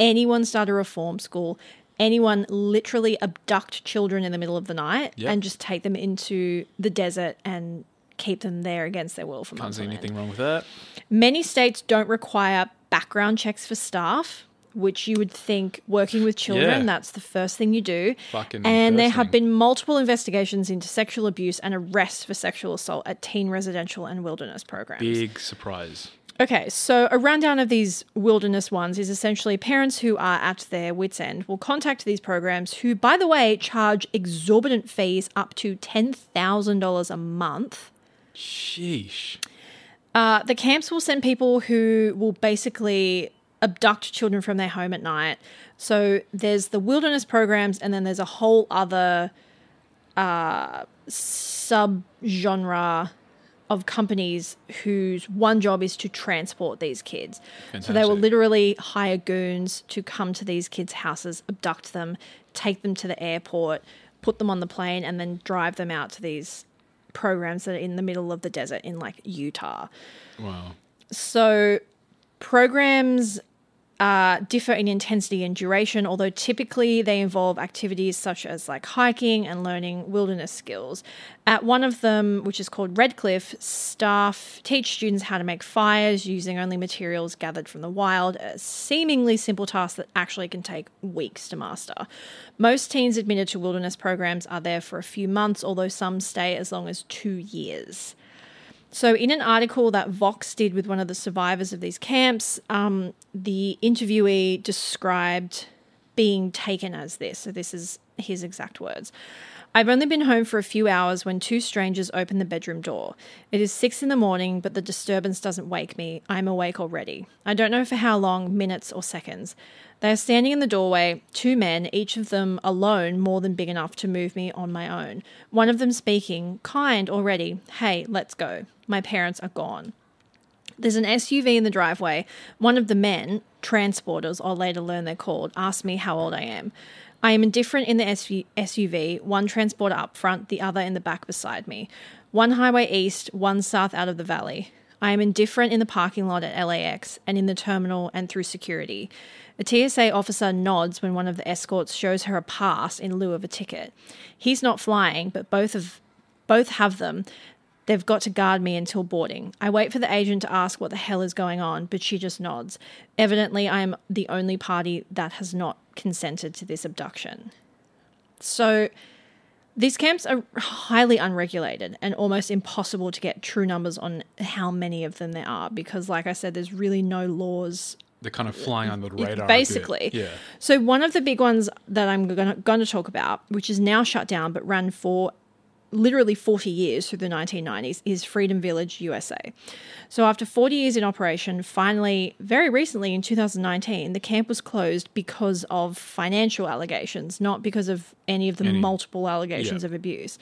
S6: anyone start a reform school, anyone literally abduct children in the middle of the night
S5: Yep.
S6: and just take them into the desert and keep them there against their will for
S5: Can't
S6: months.
S5: see
S6: on end.
S5: anything wrong with that.
S6: Many states don't require background checks for staff, which you would think working with children,
S5: Yeah.
S6: that's the first thing you do.
S5: Fucking
S6: and there have been multiple investigations into sexual abuse and arrests for sexual assault at teen residential and wilderness programs.
S5: Big surprise.
S6: Okay, so a rundown of these wilderness ones is essentially parents who are at their wits' end will contact these programs, who, by the way, charge exorbitant fees up to $10,000 a month.
S5: Sheesh.
S6: Uh, the camps will send people who will basically abduct children from their home at night. So there's the wilderness programs, and then there's a whole other uh, sub-genre of companies whose one job is to transport these kids. So they will literally hire goons to come to these kids' houses, abduct them, take them to the airport, put them on the plane, and then drive them out to these programs that are in the middle of the desert in like Utah.
S5: Wow.
S6: So programs uh, differ in intensity and duration, although typically they involve activities such as like hiking and learning wilderness skills. At one of them, which is called RedCliff, staff teach students how to make fires using only materials gathered from the wild, a seemingly simple task that actually can take weeks to master. Most teens admitted to wilderness programs are there for a few months, although some stay as long as two years. So, in an article that Vox did with one of the survivors of these camps, um, the interviewee described being taken as this. So, this is his exact words. I've only been home for a few hours when two strangers open the bedroom door. It is six in the morning, but the disturbance doesn't wake me. I'm awake already. I don't know for how long, minutes or seconds. They are standing in the doorway, two men, each of them alone more than big enough to move me on my own. One of them speaking, kind already, hey, let's go. My parents are gone. There's an SUV in the driveway. One of the men, transporters, I'll later learn they're called, asked me how old I am. I am indifferent in the SUV, one transporter up front, the other in the back beside me. One highway east, one south out of the valley. I am indifferent in the parking lot at LAX and in the terminal and through security. A TSA officer nods when one of the escorts shows her a pass in lieu of a ticket. He's not flying, but both of both have them. They've got to guard me until boarding. I wait for the agent to ask what the hell is going on, but she just nods. Evidently, I am the only party that has not consented to this abduction. So, these camps are highly unregulated and almost impossible to get true numbers on how many of them there are because, like I said, there's really no laws
S5: They're kind of flying under the radar.
S6: basically.
S5: Yeah.
S6: So one of the big ones that I'm going to talk about, which is now shut down but ran for literally 40 years through the 1990s, is Freedom Village, USA. So after 40 years in operation, finally, very recently in 2019, the camp was closed because of financial allegations, not because of any of the
S5: Any-
S6: multiple allegations
S5: yeah.
S6: of abuse.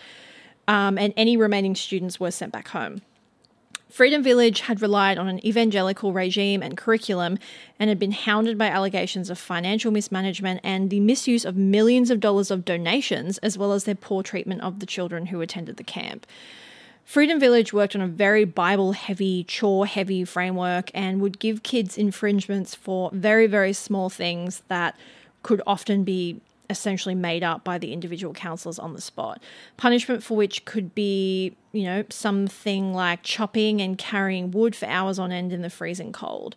S6: Um, and any remaining students were sent back home. Freedom Village had relied on an evangelical regime and curriculum and had been hounded by allegations of financial mismanagement and the misuse of millions of dollars of donations, as well as their poor treatment of the children who attended the camp. Freedom Village worked on a very Bible heavy, chore heavy framework and would give kids infringements for very, very small things that could often be essentially made up by the individual counselors on the spot. Punishment for which could be, you know, something like chopping and carrying wood for hours on end in the freezing cold.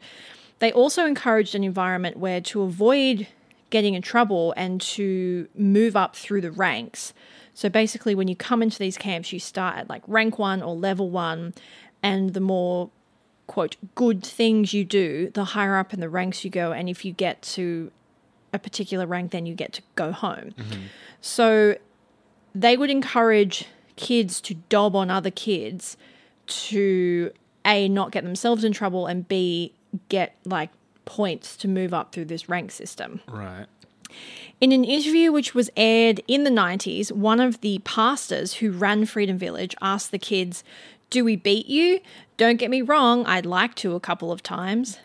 S6: They also encouraged an environment where to avoid getting in trouble and to move up through the ranks. So basically, when you come into these camps, you start at like rank one or level one, and the more quote good things you do, the higher up in the ranks you go. And if you get to a particular rank, then you get to go home. Mm-hmm. So they would encourage kids to dob on other kids to A, not get themselves in trouble, and B, get like points to move up through this rank system.
S5: Right.
S6: In an interview which was aired in the 90s, one of the pastors who ran Freedom Village asked the kids, Do we beat you? Don't get me wrong, I'd like to a couple of times.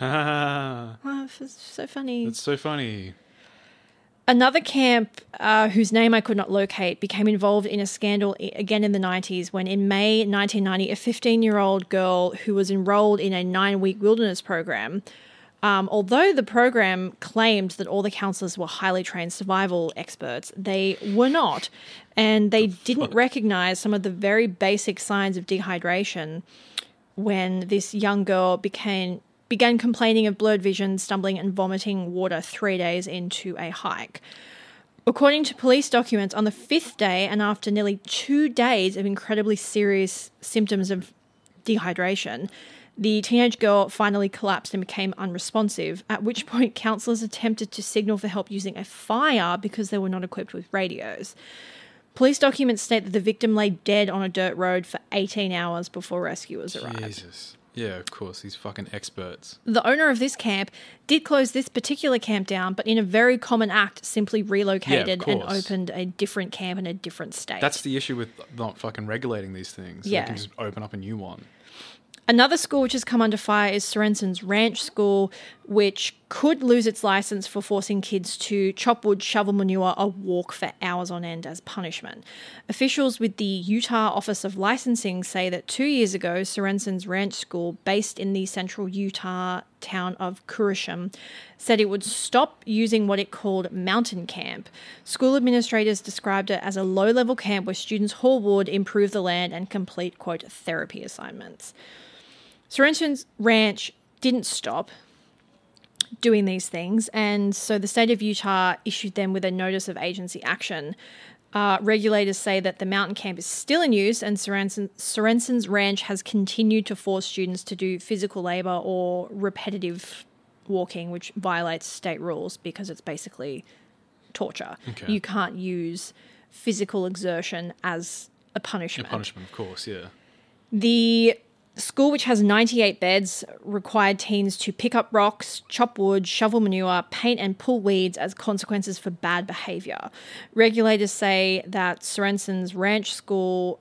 S5: Ah,
S6: it's so funny.
S5: that's so funny.
S6: Another camp, uh, whose name I could not locate, became involved in a scandal again in the 90s when, in May 1990, a 15 year old girl who was enrolled in a nine week wilderness program. Um, although the program claimed that all the counselors were highly trained survival experts, they were not. And they didn't recognize some of the very basic signs of dehydration when this young girl became began complaining of blurred vision, stumbling and vomiting water 3 days into a hike. According to police documents, on the fifth day and after nearly two days of incredibly serious symptoms of dehydration, the teenage girl finally collapsed and became unresponsive, at which point counselors attempted to signal for help using a fire because they were not equipped with radios. Police documents state that the victim lay dead on a dirt road for 18 hours before rescuers arrived.
S5: Jesus. Yeah, of course. These fucking experts.
S6: The owner of this camp did close this particular camp down, but in a very common act, simply relocated and
S5: course.
S6: opened a different camp in a different state.
S5: That's the issue with not fucking regulating these things.
S6: Yeah.
S5: They can just open up a new one.
S6: Another school which has come under fire is Sorensen's Ranch School, which could lose its license for forcing kids to chop wood, shovel manure, or walk for hours on end as punishment. Officials with the Utah Office of Licensing say that two years ago, Sorensen's Ranch School, based in the central Utah town of Koosharem, said it would stop using what it called mountain camp. School administrators described it as a low level camp where students haul wood, improve the land, and complete, quote, therapy assignments. Sorensen's Ranch didn't stop doing these things, and so the state of Utah issued them with a notice of agency action. Uh, regulators say that the mountain camp is still in use, and Sorensen, Sorensen's ranch has continued to force students to do physical labor or repetitive walking, which violates state rules because it's basically torture.
S5: Okay.
S6: You can't use physical exertion as a punishment.
S5: A Punishment, of course, yeah.
S6: The school, which has 98 beds, required teens to pick up rocks, chop wood, shovel manure, paint, and pull weeds as consequences for bad behavior. Regulators say that Sorensen's ranch school.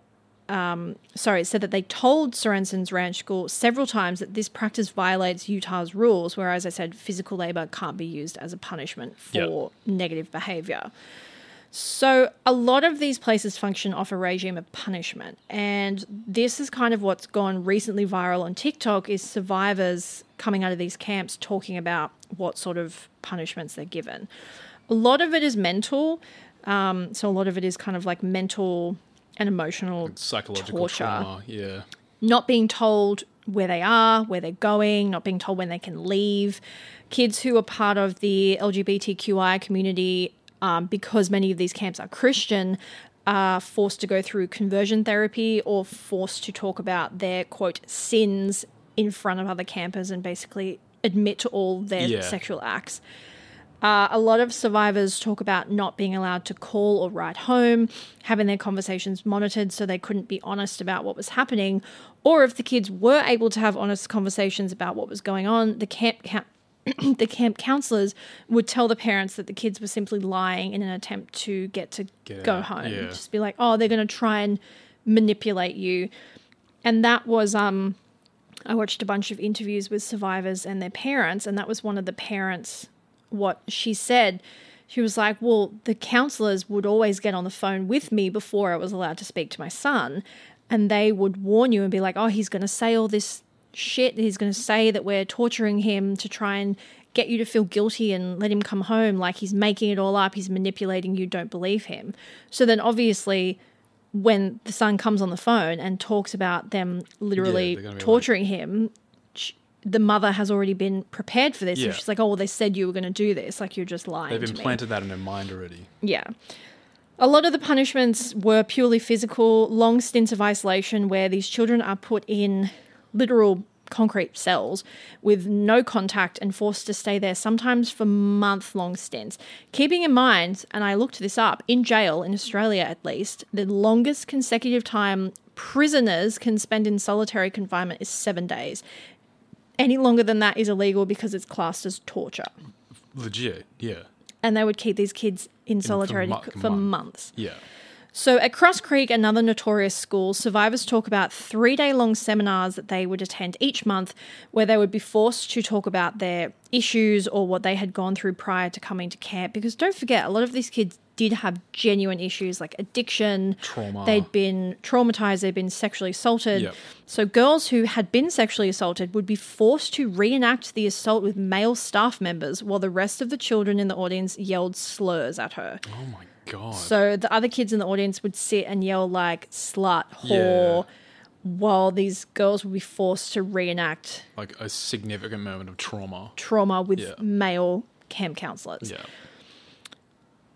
S6: Um, sorry, said that they told Sorensen's ranch school several times that this practice violates Utah's rules, where, as I said, physical labor can't be used as a punishment for negative behavior. So, a lot of these places function off a regime of punishment. And this is kind of what's gone recently viral on TikTok is survivors coming out of these camps talking about what sort of punishments they're given. A lot of it is mental. Um, so, a lot of it is kind of like mental and emotional
S5: Psychological
S6: torture.
S5: trauma, yeah.
S6: not being told where they are, where they're going, not being told when they can leave. Kids who are part of the LGBTQI community, um, because many of these camps are Christian, are forced to go through conversion therapy or forced to talk about their quote sins in front of other campers and basically admit to all their
S5: Yeah.
S6: sexual acts. Uh, a lot of survivors talk about not being allowed to call or write home, having their conversations monitored so they couldn't be honest about what was happening, or if the kids were able to have honest conversations about what was going on, the camp camp the camp counselors would tell the parents that the kids were simply lying in an attempt to get to
S5: Get
S6: go
S5: out,
S6: home.
S5: yeah.
S6: Just be like, oh, they're going to try and manipulate you, and that was um. I watched a bunch of interviews with survivors and their parents, and that was one of the parents. What she said, she was like, Well, the counselors would always get on the phone with me before I was allowed to speak to my son, and they would warn you and be like, Oh, he's going to say all this shit. He's going to say that we're torturing him to try and get you to feel guilty and let him come home. Like he's making it all up, he's manipulating you, don't believe him. So then, obviously, when the son comes on the phone and talks about them literally
S5: like-
S6: torturing him, sh- the mother has already been prepared for this.
S5: Yeah.
S6: And she's like, "Oh, well, they said you were going to do this. Like you're just lying."
S5: They've
S6: to me."
S5: implanted that in her mind already.
S6: Yeah. A lot of the punishments were purely physical, long stints of isolation where these children are put in literal concrete cells with no contact and forced to stay there sometimes for month long stints. Keeping in mind, and I looked this up, in jail, in Australia at least, the longest consecutive time prisoners can spend in solitary confinement is seven days. Any longer than that is illegal because it's classed as torture.
S5: Legit, yeah.
S6: And they would keep these kids in solitary
S5: mo-
S6: for
S5: month.
S6: months.
S5: Yeah.
S6: So at Cross Creek, another notorious school, survivors talk about three day long seminars that they would attend each month where they would be forced to talk about their issues or what they had gone through prior to coming to camp. Because don't forget, a lot of these kids did have genuine issues like addiction,
S5: Trauma.
S6: They'd been traumatized, they'd been sexually assaulted.
S5: Yep.
S6: So girls who had been sexually assaulted would be forced to reenact the assault with male staff members while the rest of the children in the audience yelled slurs at her.
S5: Oh my god.
S6: So the other kids in the audience would sit and yell like slut, whore, while these girls would be forced to reenact
S5: like a significant moment of trauma.
S6: trauma with
S5: Yeah.
S6: male camp counselors.
S5: Yeah.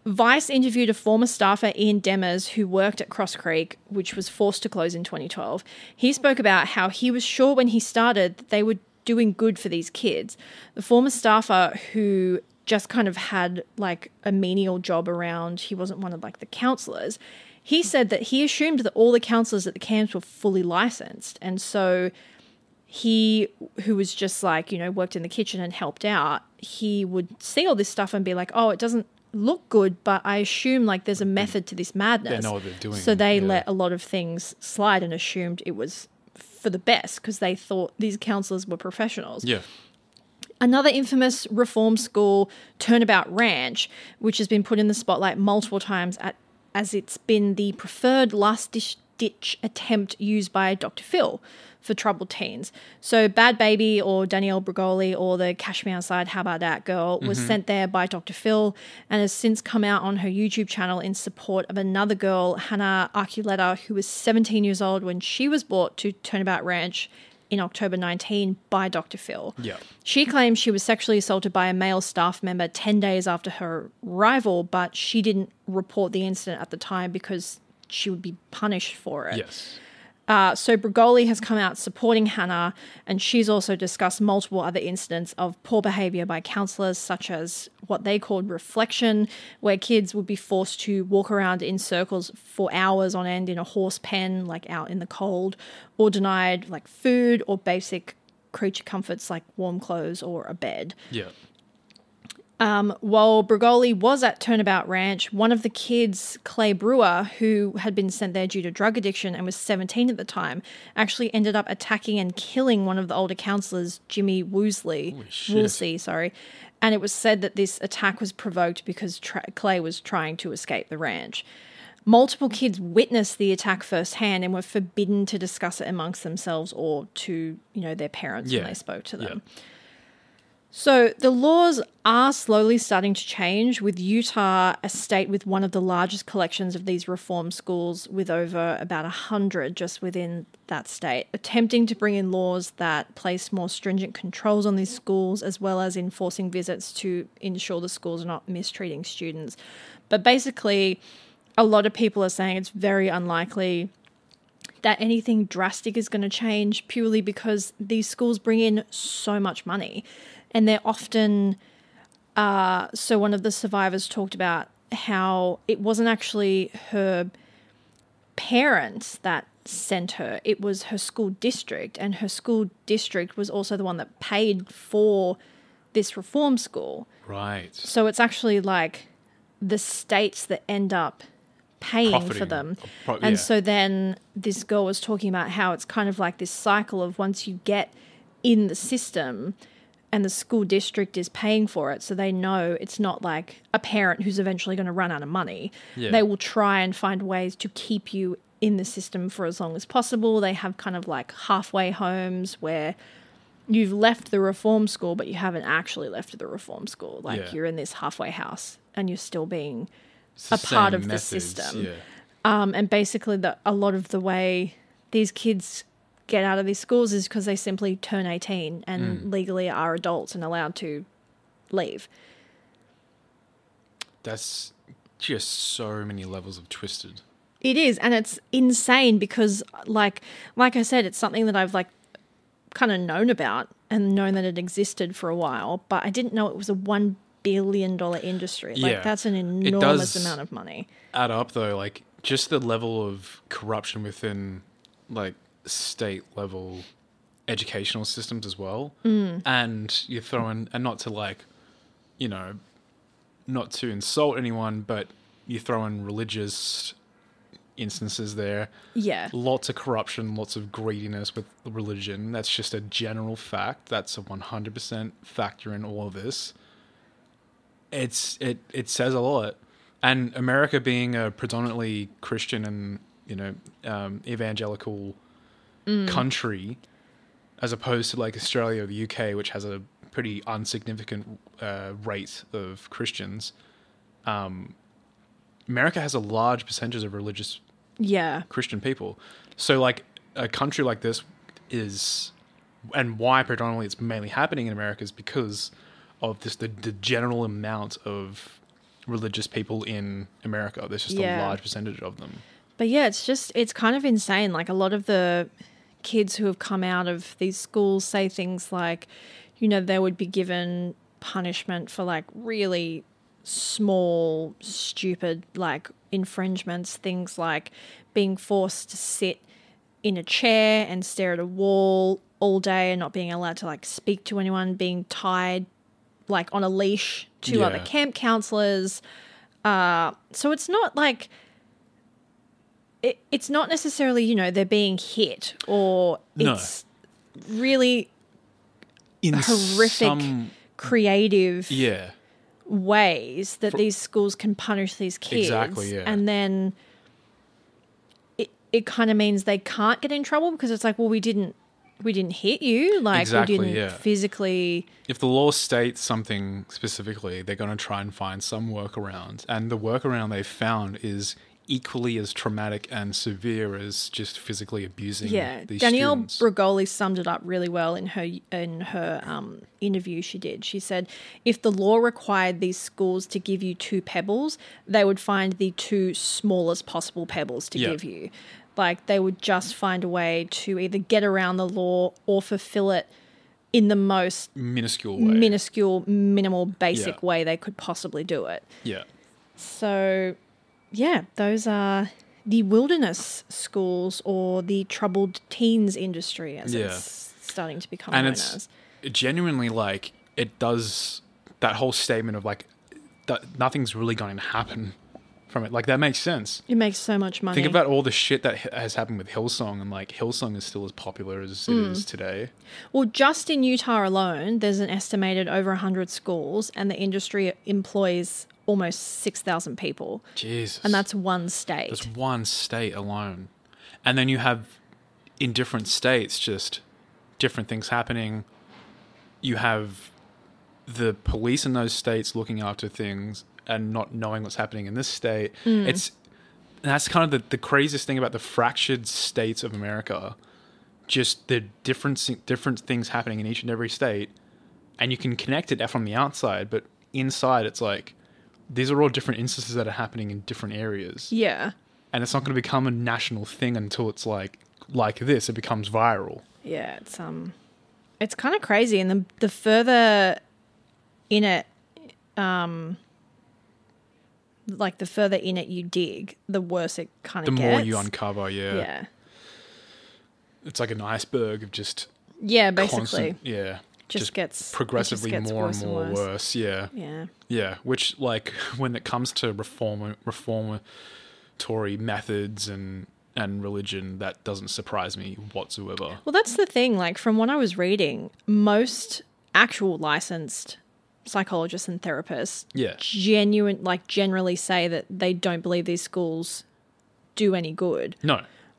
S6: Vice interviewed a former staffer, Ian Demers, who worked at Cross Creek, which was forced to close in 2012. He spoke about how he was sure when he started that they were doing good for these kids. The former staffer who just kind of had like a menial job around, he wasn't one of like the counselors. He said that he assumed that all the counselors at the camps were fully licensed. And so he who was just like you know worked in the kitchen and helped out he would see all this stuff and be like oh it doesn't look good but i assume like there's a method to this madness They
S5: know what they're doing,
S6: so they
S5: yeah.
S6: let a lot of things slide and assumed it was for the best because they thought these counselors were professionals
S5: Yeah.
S6: Another infamous reform school, Turnabout Ranch, which has been put in the spotlight multiple times at, as it's been the preferred last ditch, ditch attempt used by Dr. Phil for troubled teens. So, Bhad Bhabie or Danielle Bregoli or the Cash Me Outside How About That Girl was mm-hmm. sent there by Dr. Phil and has since come out on her YouTube channel in support of another girl, Hannah Archuleta, who was 17 years old when she was brought to Turnabout Ranch in October 19 by Dr. Phil.
S5: Yeah.
S6: She claims she was sexually assaulted by a male staff member 10 days after her arrival, but she didn't report the incident at the time because she would be punished for it.
S5: Yes.
S6: Uh, so Bregoli has come out supporting Hannah, and she's also discussed multiple other incidents of poor behavior by counselors, such as what they called reflection, where kids would be forced to walk around in circles for hours on end in a horse pen, like out in the cold, or denied like food or basic creature comforts like warm clothes or a bed.
S5: Yeah.
S6: Um, while Bregoli was at Turnabout Ranch, one of the kids, Clay Brewer, who had been sent there due to drug addiction and was 17 at the time, actually ended up attacking and killing one of the older counselors, Jimmy Woosley. Woolsey, sorry. And it was said that this attack was provoked because tra- Clay was trying to escape the ranch. Multiple kids witnessed the attack firsthand and were forbidden to discuss it amongst themselves or to, you know, their parents
S5: Yeah.
S6: when they spoke to them.
S5: Yeah.
S6: So the laws are slowly starting to change, with Utah a state with one of the largest collections of these reform schools, with over about a hundred just within that state, attempting to bring in laws that place more stringent controls on these schools, as well as enforcing visits to ensure the schools are not mistreating students. But basically, a lot of people are saying it's very unlikely that anything drastic is going to change purely because these schools bring in so much money and they're often uh, so one of the survivors talked about how it wasn't actually her parents that sent her it was her school district and her school district was also the one that paid for this reform school
S5: Right.
S6: so it's actually like the states that end up paying for them.
S5: Pro-
S6: and so then this girl was talking about how it's kind of like this cycle of once you get in the system and the school district is paying for it, so they know it's not like a parent who's eventually going to run out of money.
S5: Yeah.
S6: They will try and find ways to keep you in the system for as long as possible. They have kind of like halfway homes where you've left the reform school, but you haven't actually left the reform school. Like
S5: Yeah.
S6: you're in this halfway house and you're still being a part of the system.
S5: Yeah.
S6: um, and basically the a lot of the way these kids get out of these schools is because they simply turn 18 and
S5: Mm.
S6: legally are adults and allowed to leave.
S5: That's just so many levels of twisted.
S6: It is, and it's insane because, like, like I said, it's something that I've like kind of known about and known that it existed for a while, but I didn't know it was a one billion dollar industry. Like,
S5: Yeah.
S6: that's an enormous amount of money.
S5: add up though like just the level of corruption within like state level educational systems as well. And you throw in and not to like you know not to insult anyone but you throw in religious instances there.
S6: Yeah,
S5: lots of corruption lots of greediness with religion. That's just a general fact. That's a 100% factor in all of this. It's it it says a lot. And america being a predominantly christian and you know um, evangelical country as opposed to like australia or the uk which has a pretty unsignificant uh, rate of christians um, america has a large percentage of religious
S6: yeah,
S5: Christian people. So like a country like this is and why predominantly it's mainly happening in America is because of this the, the general amount of religious people in America. There's just
S6: Yeah.
S5: a large percentage of them.
S6: But yeah, it's just it's kind of insane. Like a lot of the kids who have come out of these schools say things like, you know, they would be given punishment for like really small, stupid like infringements, things like being forced to sit in a chair and stare at a wall all day and not being allowed to like speak to anyone, being tied like on a leash to other camp counselors. Uh, so it's not like it, it's not necessarily you know they're being hit or
S5: No.
S6: it's really
S5: in
S6: horrific,
S5: some-
S6: creative
S5: yeah,
S6: ways that these schools can punish these kids.
S5: Exactly, yeah.
S6: And then it it kind of means they can't get in trouble because it's like, well, we didn't we didn't hit you, like
S5: Exactly,
S6: we didn't
S5: yeah.
S6: physically.
S5: if the law states something specifically, they're going to try and find some workaround. And the workaround they found is equally as traumatic and severe as just physically abusing
S6: Yeah,
S5: these
S6: Danielle
S5: students.
S6: Bregoli summed it up really well in her in her um, interview she did. She said, "If the law required these schools to give you two pebbles, they would find the two smallest possible pebbles to
S5: Yeah.
S6: give you. Like they would just find a way to either get around the law or fulfill it in the most
S5: minuscule way.
S6: minuscule, minimal, basic
S5: Yeah.
S6: way they could possibly do it.
S5: yeah.
S6: So, yeah, those are the wilderness schools or the troubled teens industry, as
S5: Yeah.
S6: it's starting to become
S5: and
S6: known
S5: it's
S6: as.
S5: genuinely like it does that whole statement of like that nothing's really going to happen from it like that makes sense
S6: It makes so much money.
S5: think about all the shit that has happened with hillsong and like hillsong is still as popular as it
S6: Mm.
S5: is today
S6: well, just in Utah alone, there's an estimated over 100 schools, and the industry employs almost 6,000 people.
S5: jesus
S6: And that's one state.
S5: There's one state alone. And then you have in different states just different things happening. You have the police in those states looking after things and not knowing what's happening in this state. Mm. It's that's kind of the, the craziest thing about the fractured states of America. Just the different different things happening in each and every state, and you can connect it from the outside, but inside it's like these are all different instances that are happening in different areas
S6: yeah.
S5: and it's not going to become a national thing until it's like like this it becomes viral
S6: Yeah, it's um it's kind of crazy and the the further in it um like the further in it you dig, the worse it kind of.
S5: the
S6: more
S5: you uncover yeah.
S6: Yeah.
S5: it's like an iceberg of just
S6: Yeah, basically.
S5: constant yeah
S6: Just gets- it just
S5: progressively
S6: gets
S5: more and
S6: and
S5: more
S6: worse.
S5: worse yeah
S6: Yeah.
S5: yeah which like when it comes to reform reformatory methods and and religion that doesn't surprise me whatsoever
S6: Well, that's the thing. Like, from what I was reading, most actual licensed psychologists and therapists
S5: Yeah.
S6: genuine like generally say that they don't believe these schools do any good
S5: no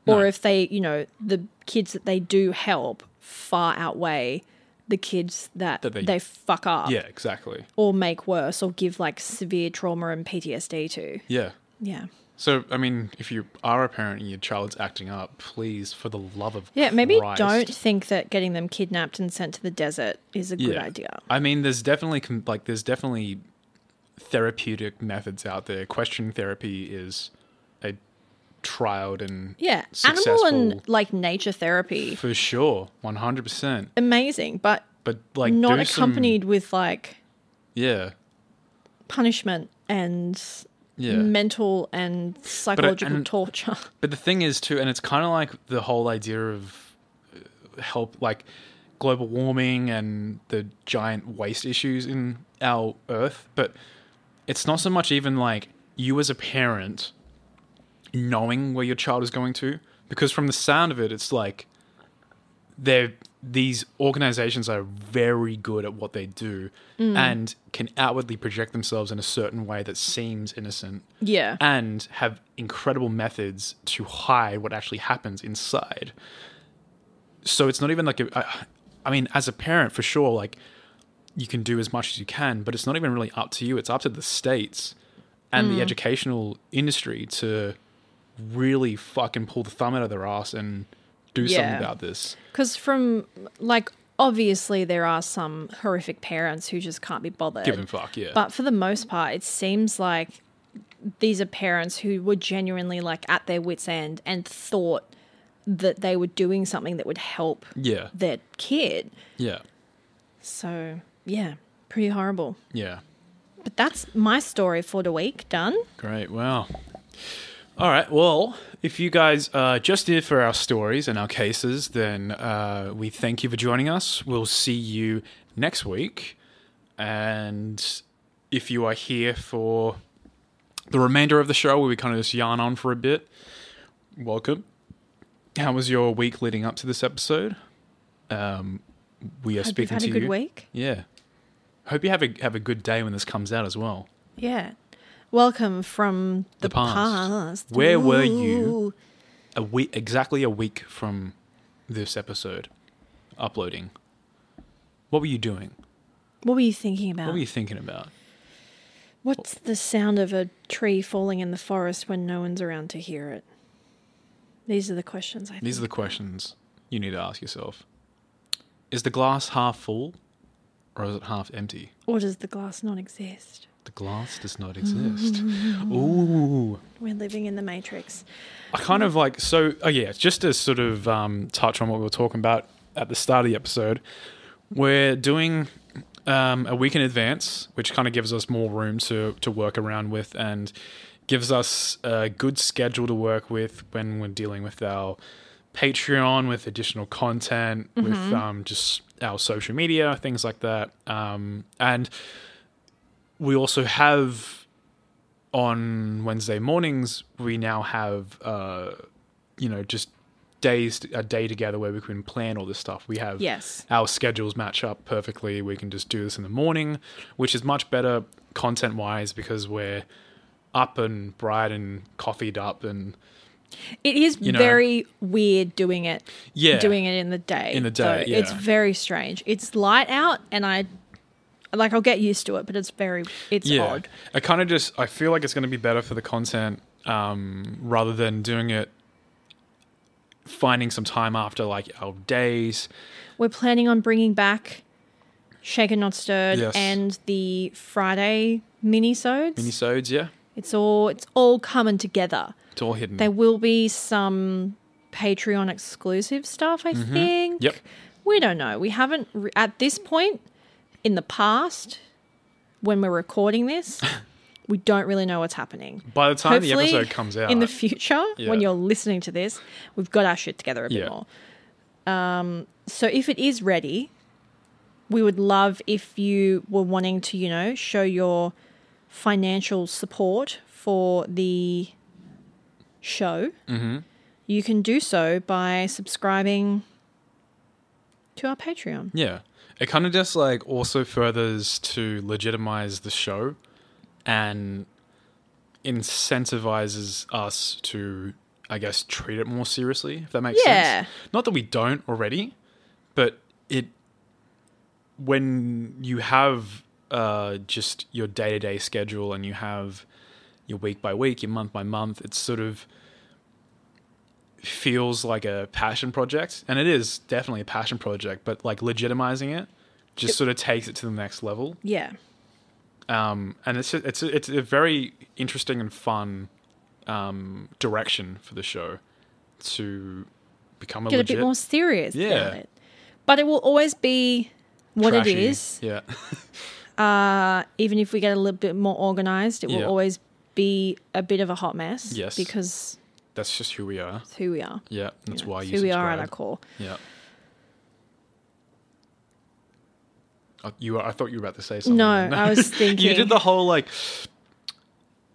S6: or
S5: no.
S6: if they you know the kids that they do help far outweigh the kids that,
S5: That they-
S6: they, fuck up
S5: yeah exactly
S6: or make worse or give like severe trauma and PTSD to.
S5: yeah
S6: Yeah.
S5: So, I mean, if you are a parent and your child's acting up, please, for the love of
S6: Yeah, maybe
S5: Christ.
S6: don't think that getting them kidnapped and sent to the desert is a good idea.
S5: I mean, there's definitely like there's definitely therapeutic methods out there. Question therapy is trialed and
S6: Yeah, animal and like nature therapy,
S5: for sure, one hundred percent.
S6: amazing, but
S5: But like,
S6: not
S5: do some-
S6: accompanied with like
S5: yeah,
S6: punishment and
S5: yeah.
S6: mental and psychological
S5: and-
S6: torture.
S5: But the thing is too, and it's kind of like the whole idea of uh, help, like global warming and the giant waste issues in our Earth. But it's not so much even like you as a parent knowing where your child is going to, because from the sound of it, it's like they're these organizations are very good at what they do mm. and can outwardly project themselves in a certain way that seems innocent
S6: yeah.
S5: and have incredible methods to hide what actually happens inside. So it's not even like a, I, I mean, as a parent, for sure, like you can do as much as you can, but it's not even really up to you. It's up to the states and the mm. educational industry to really fucking pull the thumb out of their ass and do
S6: Yeah.
S5: something about this.
S6: Because from like obviously there are some horrific parents who just can't be bothered.
S5: Give them fuck, yeah.
S6: But for the most part, it seems like these are parents who were genuinely like at their wits' end and thought that they were doing something that would help
S5: yeah,
S6: their kid.
S5: yeah,
S6: So yeah, pretty horrible.
S5: yeah.
S6: But that's my story for the week. Done.
S5: Great. Wow. All right. Well, if you guys are just here for our stories and our cases, then uh, we thank you for joining us. We'll see you next week. And if you are here for the remainder of the show, where we kind of just yarn on for a bit, welcome. How was your week leading up to this episode? Um, we are
S6: Hope you've
S5: speaking
S6: had
S5: to
S6: a good
S5: you.
S6: week.
S5: Yeah. Hope you have a have a good day when this comes out as well.
S6: Yeah. Welcome from the,
S5: The past.
S6: past.
S5: Where were you? A week exactly a week from this episode uploading. What were you doing?
S6: What were you thinking about?
S5: What were you thinking about?
S6: What's the sound of a tree falling in the forest when no one's around to hear it? These are the questions I think.
S5: These are the questions you need to ask yourself. Is the glass half full or is it half empty?
S6: Or does the glass not exist?
S5: The glass does not exist. Ooh.
S6: We're living in the matrix.
S5: I kind of like so. Oh yeah, just to sort of um, touch on what we were talking about at the start of the episode, we're doing um, a week in advance, which kind of gives us more room to to work around with and gives us a good schedule to work with when we're dealing with our Patreon, with additional content, with um, just our social media, things like that, um, and we also have on Wednesday mornings, we now have, uh, you know, just days, a day together where we can plan all this stuff. We have
S6: Yes.
S5: our schedules match up perfectly. We can just do this in the morning, which is much better content wise because we're up and bright and coffeeed up and
S6: It is
S5: You know.
S6: very weird doing it.
S5: Yeah.
S6: Doing it in the day.
S5: In the day,
S6: though. It's very strange. It's light out and I like I'll get used to it, but it's very it's
S5: yeah.
S6: odd.
S5: I kind of just I feel like it's going to be better for the content um, rather than doing it. Finding some time after like our days,
S6: We're planning on bringing back Shaken Not Stirred
S5: Yes.
S6: and the Friday minisodes.
S5: minisodes. Yeah,
S6: it's all it's all coming together.
S5: it's all hidden.
S6: There will be some Patreon exclusive stuff, I think.
S5: Mm-hmm. Yep.
S6: We don't know. We haven't, re- at this point in the past, when we're recording this, we don't really know what's happening.
S5: By the time the episode comes out,
S6: In the future,
S5: Yeah.
S6: when you're listening to this, we've got our shit together a bit
S5: Yeah.
S6: more. Um, so if it is ready, we would love if you were wanting to, you know, show your financial support for the show.
S5: Mm-hmm.
S6: You can do so by subscribing to our Patreon.
S5: Yeah. It kind of just like also furthers to legitimize the show and incentivizes us to, I guess, treat it more seriously, if that makes
S6: Yeah.
S5: sense. Not that we don't already, but it, when you have uh, just your day to day schedule and you have your week by week, your month by month, it's sort of feels like a passion project and it is definitely a passion project but like legitimizing it just sort of takes it to the next level
S6: Yeah.
S5: um, and it's a, it's a, it's a very interesting and fun um, direction for the show to become a
S6: Get
S5: legit
S6: a bit more serious
S5: Yeah.
S6: it. But it will always be what
S5: trashy-
S6: it is.
S5: yeah
S6: Uh, even if we get a little bit more organized, it will
S5: Yeah.
S6: always be a bit of a hot mess.
S5: Yes.
S6: Because
S5: that's just who we are
S6: it's who we are.
S5: yeah that's
S6: you know,
S5: why you
S6: who we are at our core.
S5: yeah Uh, you were, I thought you were about to say something.
S6: No,
S5: then.
S6: I was thinking.
S5: you did the whole like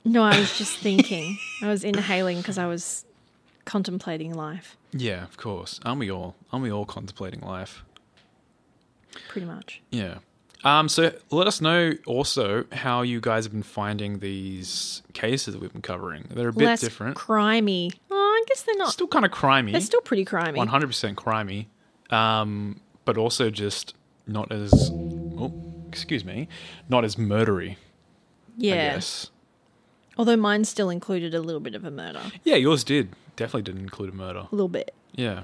S6: No, I was just thinking. I was inhaling because I was contemplating life,
S5: yeah, of course. Aren't we all? Aren't we all contemplating life?
S6: pretty much.
S5: Yeah. Um, so let us know also how you guys have been finding these cases that we've been covering. They're a bit
S6: Less
S5: different.
S6: crimey. Oh, I guess they're not.
S5: Still kind of crimey.
S6: they're still pretty crimey.
S5: one hundred percent crimey. Um, but also just not as oh, excuse me, not as murdery.
S6: Yeah. Although mine still included a little bit of a murder.
S5: Yeah, yours did. Definitely didn't include a murder.
S6: A little bit.
S5: Yeah.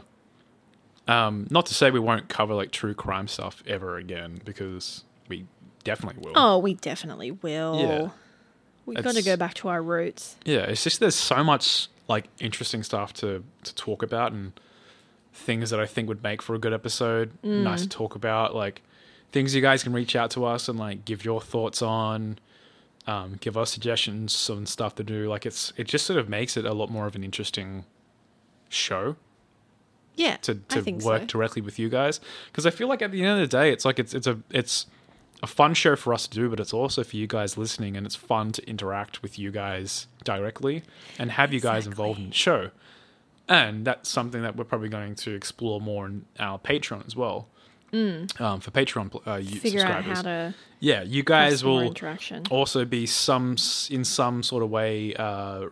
S5: Um, not to say we won't cover like true crime stuff ever again because definitely will.
S6: Oh, we definitely will.
S5: Yeah.
S6: We've got to
S5: It's-
S6: go back to our roots.
S5: Yeah, it's just there's so much like interesting stuff to to talk about and things that I think would make for a good episode. Nice to talk about, like things you guys can reach out to us and like give your thoughts on, um, give us suggestions on stuff to do. Like it's it just sort of makes it a lot more of an interesting show
S6: Yeah.
S5: to
S6: I
S5: to
S6: think
S5: work
S6: so.
S5: directly with you guys because I feel like at the end of the day, it's like it's it's a it's a fun show for us to do, but it's also for you guys listening, and it's fun to interact with you guys directly and have you guys involved in the show. And that's something that we're probably going to explore more in our Patreon as well. um, for Patreon uh, you
S6: Figure out
S5: subscribers.
S6: how to
S5: yeah, you guys will also be some in some sort of way uh,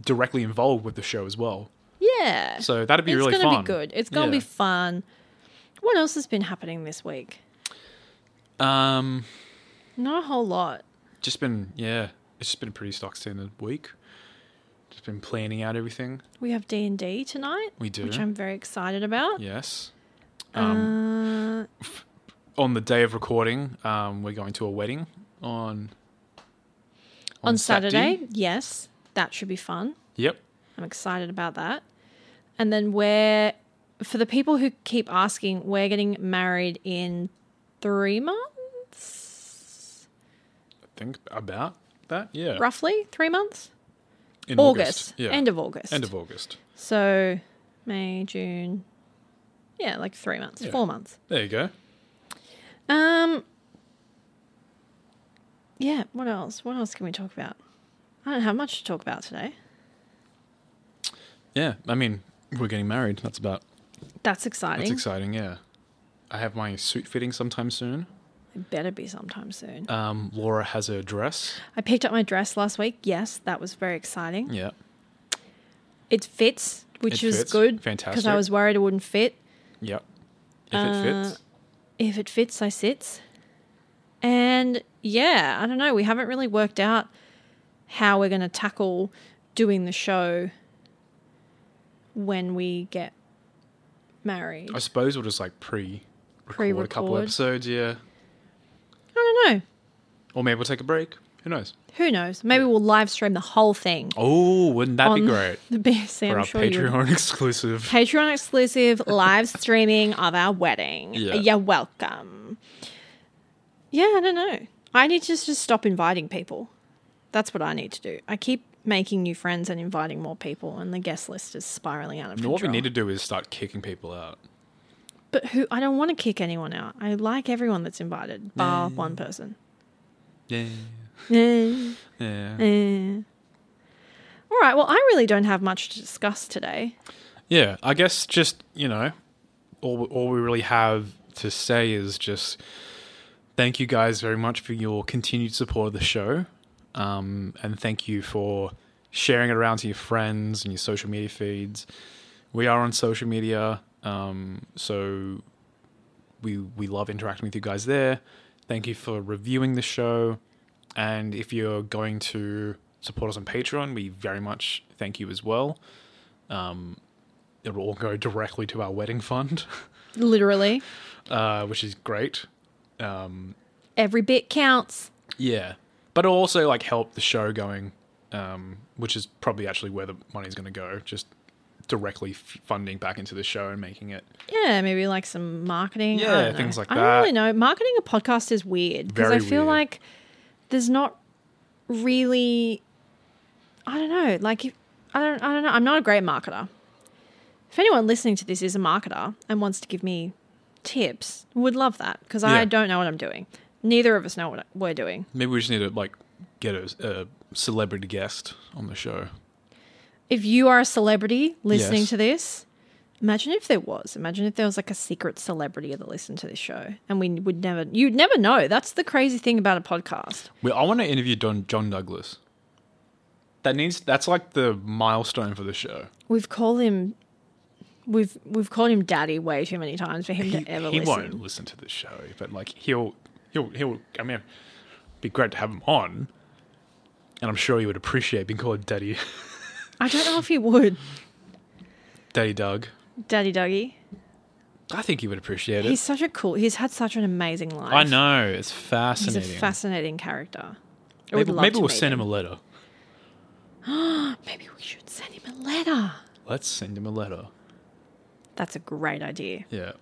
S5: directly involved with the show as well.
S6: Yeah.
S5: So that'd be
S6: it's
S5: really
S6: gonna
S5: fun.
S6: be good. It's gonna
S5: Yeah.
S6: be fun. What else has been happening this week?
S5: Um,
S6: Not a whole lot.
S5: just been yeah, it's just been a pretty stock standard week. Just been planning out everything.
S6: We have D and D tonight.
S5: We do.
S6: which I'm very excited about.
S5: Yes. Um,
S6: uh,
S5: on the day of recording, um, we're going to a wedding on
S6: on
S5: Saturday.
S6: Saturday, yes, that should be fun.
S5: Yep.
S6: I'm excited about that. And then we're for the people who keep asking, we're getting married in three months,
S5: I think about that. Yeah.
S6: roughly three months.
S5: In
S6: August,
S5: Yeah.
S6: end of August.
S5: End of August.
S6: So May, June. Yeah, like three months,
S5: Yeah.
S6: four months.
S5: There you go.
S6: Um. Yeah. What else? What else can we talk about? I don't have much to talk about today.
S5: Yeah. I mean, we're getting married. That's about.
S6: That's exciting.
S5: That's exciting. Yeah. I have my suit fitting sometime soon.
S6: It better be sometime soon.
S5: Um, Laura has her dress.
S6: I picked up my dress last week. Yes, that was very exciting.
S5: Yeah.
S6: It fits, which
S5: It
S6: is
S5: fits.
S6: good. Because
S5: Fantastic.
S6: I was worried it wouldn't fit.
S5: Yep. If
S6: Uh,
S5: it fits.
S6: If it fits, I sits. And yeah, I don't know. We haven't really worked out how we're going to tackle doing the show when we get married.
S5: I suppose we'll just like pre record a couple episodes. Yeah.
S6: I don't know.
S5: Or maybe we'll take a break. Who knows?
S6: Who knows? Maybe we'll live stream the whole thing
S5: Oh, wouldn't that be
S6: on
S5: great?
S6: the BC.
S5: For
S6: I'm
S5: our
S6: sure you would.
S5: Patreon exclusive.
S6: Patreon exclusive live streaming of our wedding.
S5: Yeah.
S6: Uh, you're welcome. Yeah, I don't know. I need to just stop inviting people. That's what I need to do. I keep making new friends and inviting more people, and the guest list is spiraling out of control.
S5: what we need to do is start kicking people out.
S6: But who? I don't want to kick anyone out. I like everyone that's invited, bar one person.
S5: Yeah.
S6: Eh,
S5: Yeah.
S6: eh. All right. Well, I really don't have much to discuss today.
S5: Yeah, I guess just you know, all all we really have to say is just thank you guys very much for your continued support of the show, um, and thank you for sharing it around to your friends and your social media feeds. We are on social media, um, so we we love interacting with you guys there. Thank you for reviewing the show, and if you're going to support us on Patreon, we very much thank you as well it'll all go directly to our wedding fund,
S6: Literally,
S5: uh, which is great.
S6: every bit counts.
S5: Yeah, but it'll also like help the show going, um, which is probably actually where the money's going to go. Just directly f- funding back into the show and making it.
S6: Yeah, maybe like some marketing.
S5: Yeah,
S6: know.
S5: things like that.
S6: I don't really know. Marketing a podcast is weird because I feel
S5: weird.
S6: like there's not really. I don't know. Like, if, I don't. I don't know. I'm not a great marketer. If anyone listening to this is a marketer and wants to give me tips, would love that because I don't know what I'm doing. Neither of us know what we're doing.
S5: Maybe we just need to like get a, a celebrity guest on the show.
S6: If you are a celebrity listening
S5: Yes.
S6: to this, imagine if there was. Imagine if there was like a secret celebrity that listened to this show, and we would never. You'd never know. That's the crazy thing about a podcast.
S5: We, I want to interview Don, John Douglas. That needs. That's like the milestone for the show.
S6: We've called him. We've we've called him Daddy way too many times for him
S5: He,
S6: to ever
S5: he
S6: listen.
S5: won't listen to the show, but like he'll he'll he'll. I mean, it'd be great to have him on, and I'm sure he would appreciate being called Daddy
S6: I don't know if he would,
S5: Daddy Doug.
S6: Daddy Dougie.
S5: I think he would appreciate it.
S6: He's such a cool. He's had such an amazing life.
S5: I know it's
S6: He's a
S5: fascinating.
S6: fascinating character. I
S5: maybe
S6: love
S5: maybe
S6: to
S5: we'll
S6: meet
S5: send him a letter.
S6: Maybe we should send him a letter.
S5: Let's send him a letter.
S6: That's a great idea.
S5: Yeah.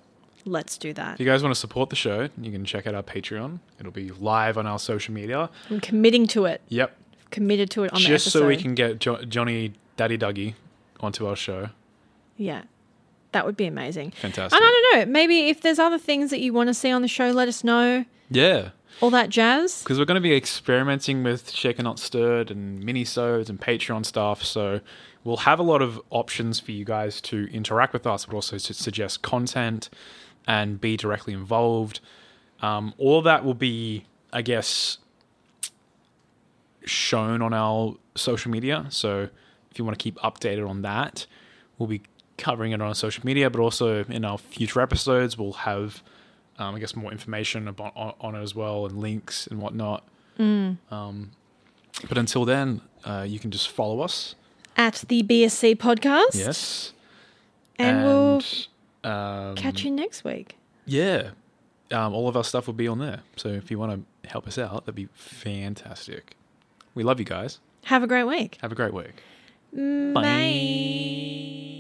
S6: Let's do that.
S5: If you guys want to support the show, you can check out our Patreon. It'll be live on our social media.
S6: I'm committing to it.
S5: Yep.
S6: Committed to it on the
S5: Just
S6: episode.
S5: so we can get jo- Johnny Daddy Dougie onto our show.
S6: Yeah. That would be amazing.
S5: Fantastic.
S6: And I don't know. Maybe if there's other things that you want to see on the show, let us know.
S5: Yeah.
S6: All that jazz.
S5: because we're going to be experimenting with Shaken Not Stirred and mini-sodes and Patreon stuff. So we'll have a lot of options for you guys to interact with us, but also to suggest content and be directly involved. Um, all that will be, I guess, shown on our social media. So if you want to keep updated on that, we'll be covering it on our social media, but also in our future episodes, we'll have, um, I guess, more information about, on, on it as well and links and whatnot. Um, but until then, uh, you can just follow us.
S6: At the BSC podcast.
S5: Yes.
S6: And, we'll
S5: um,
S6: catch you next week.
S5: Yeah. Um, all of our stuff will be on there. So if you want to help us out, that'd be fantastic. We love you guys.
S6: Have a great week.
S5: Have a great week. Bye.
S6: Bye.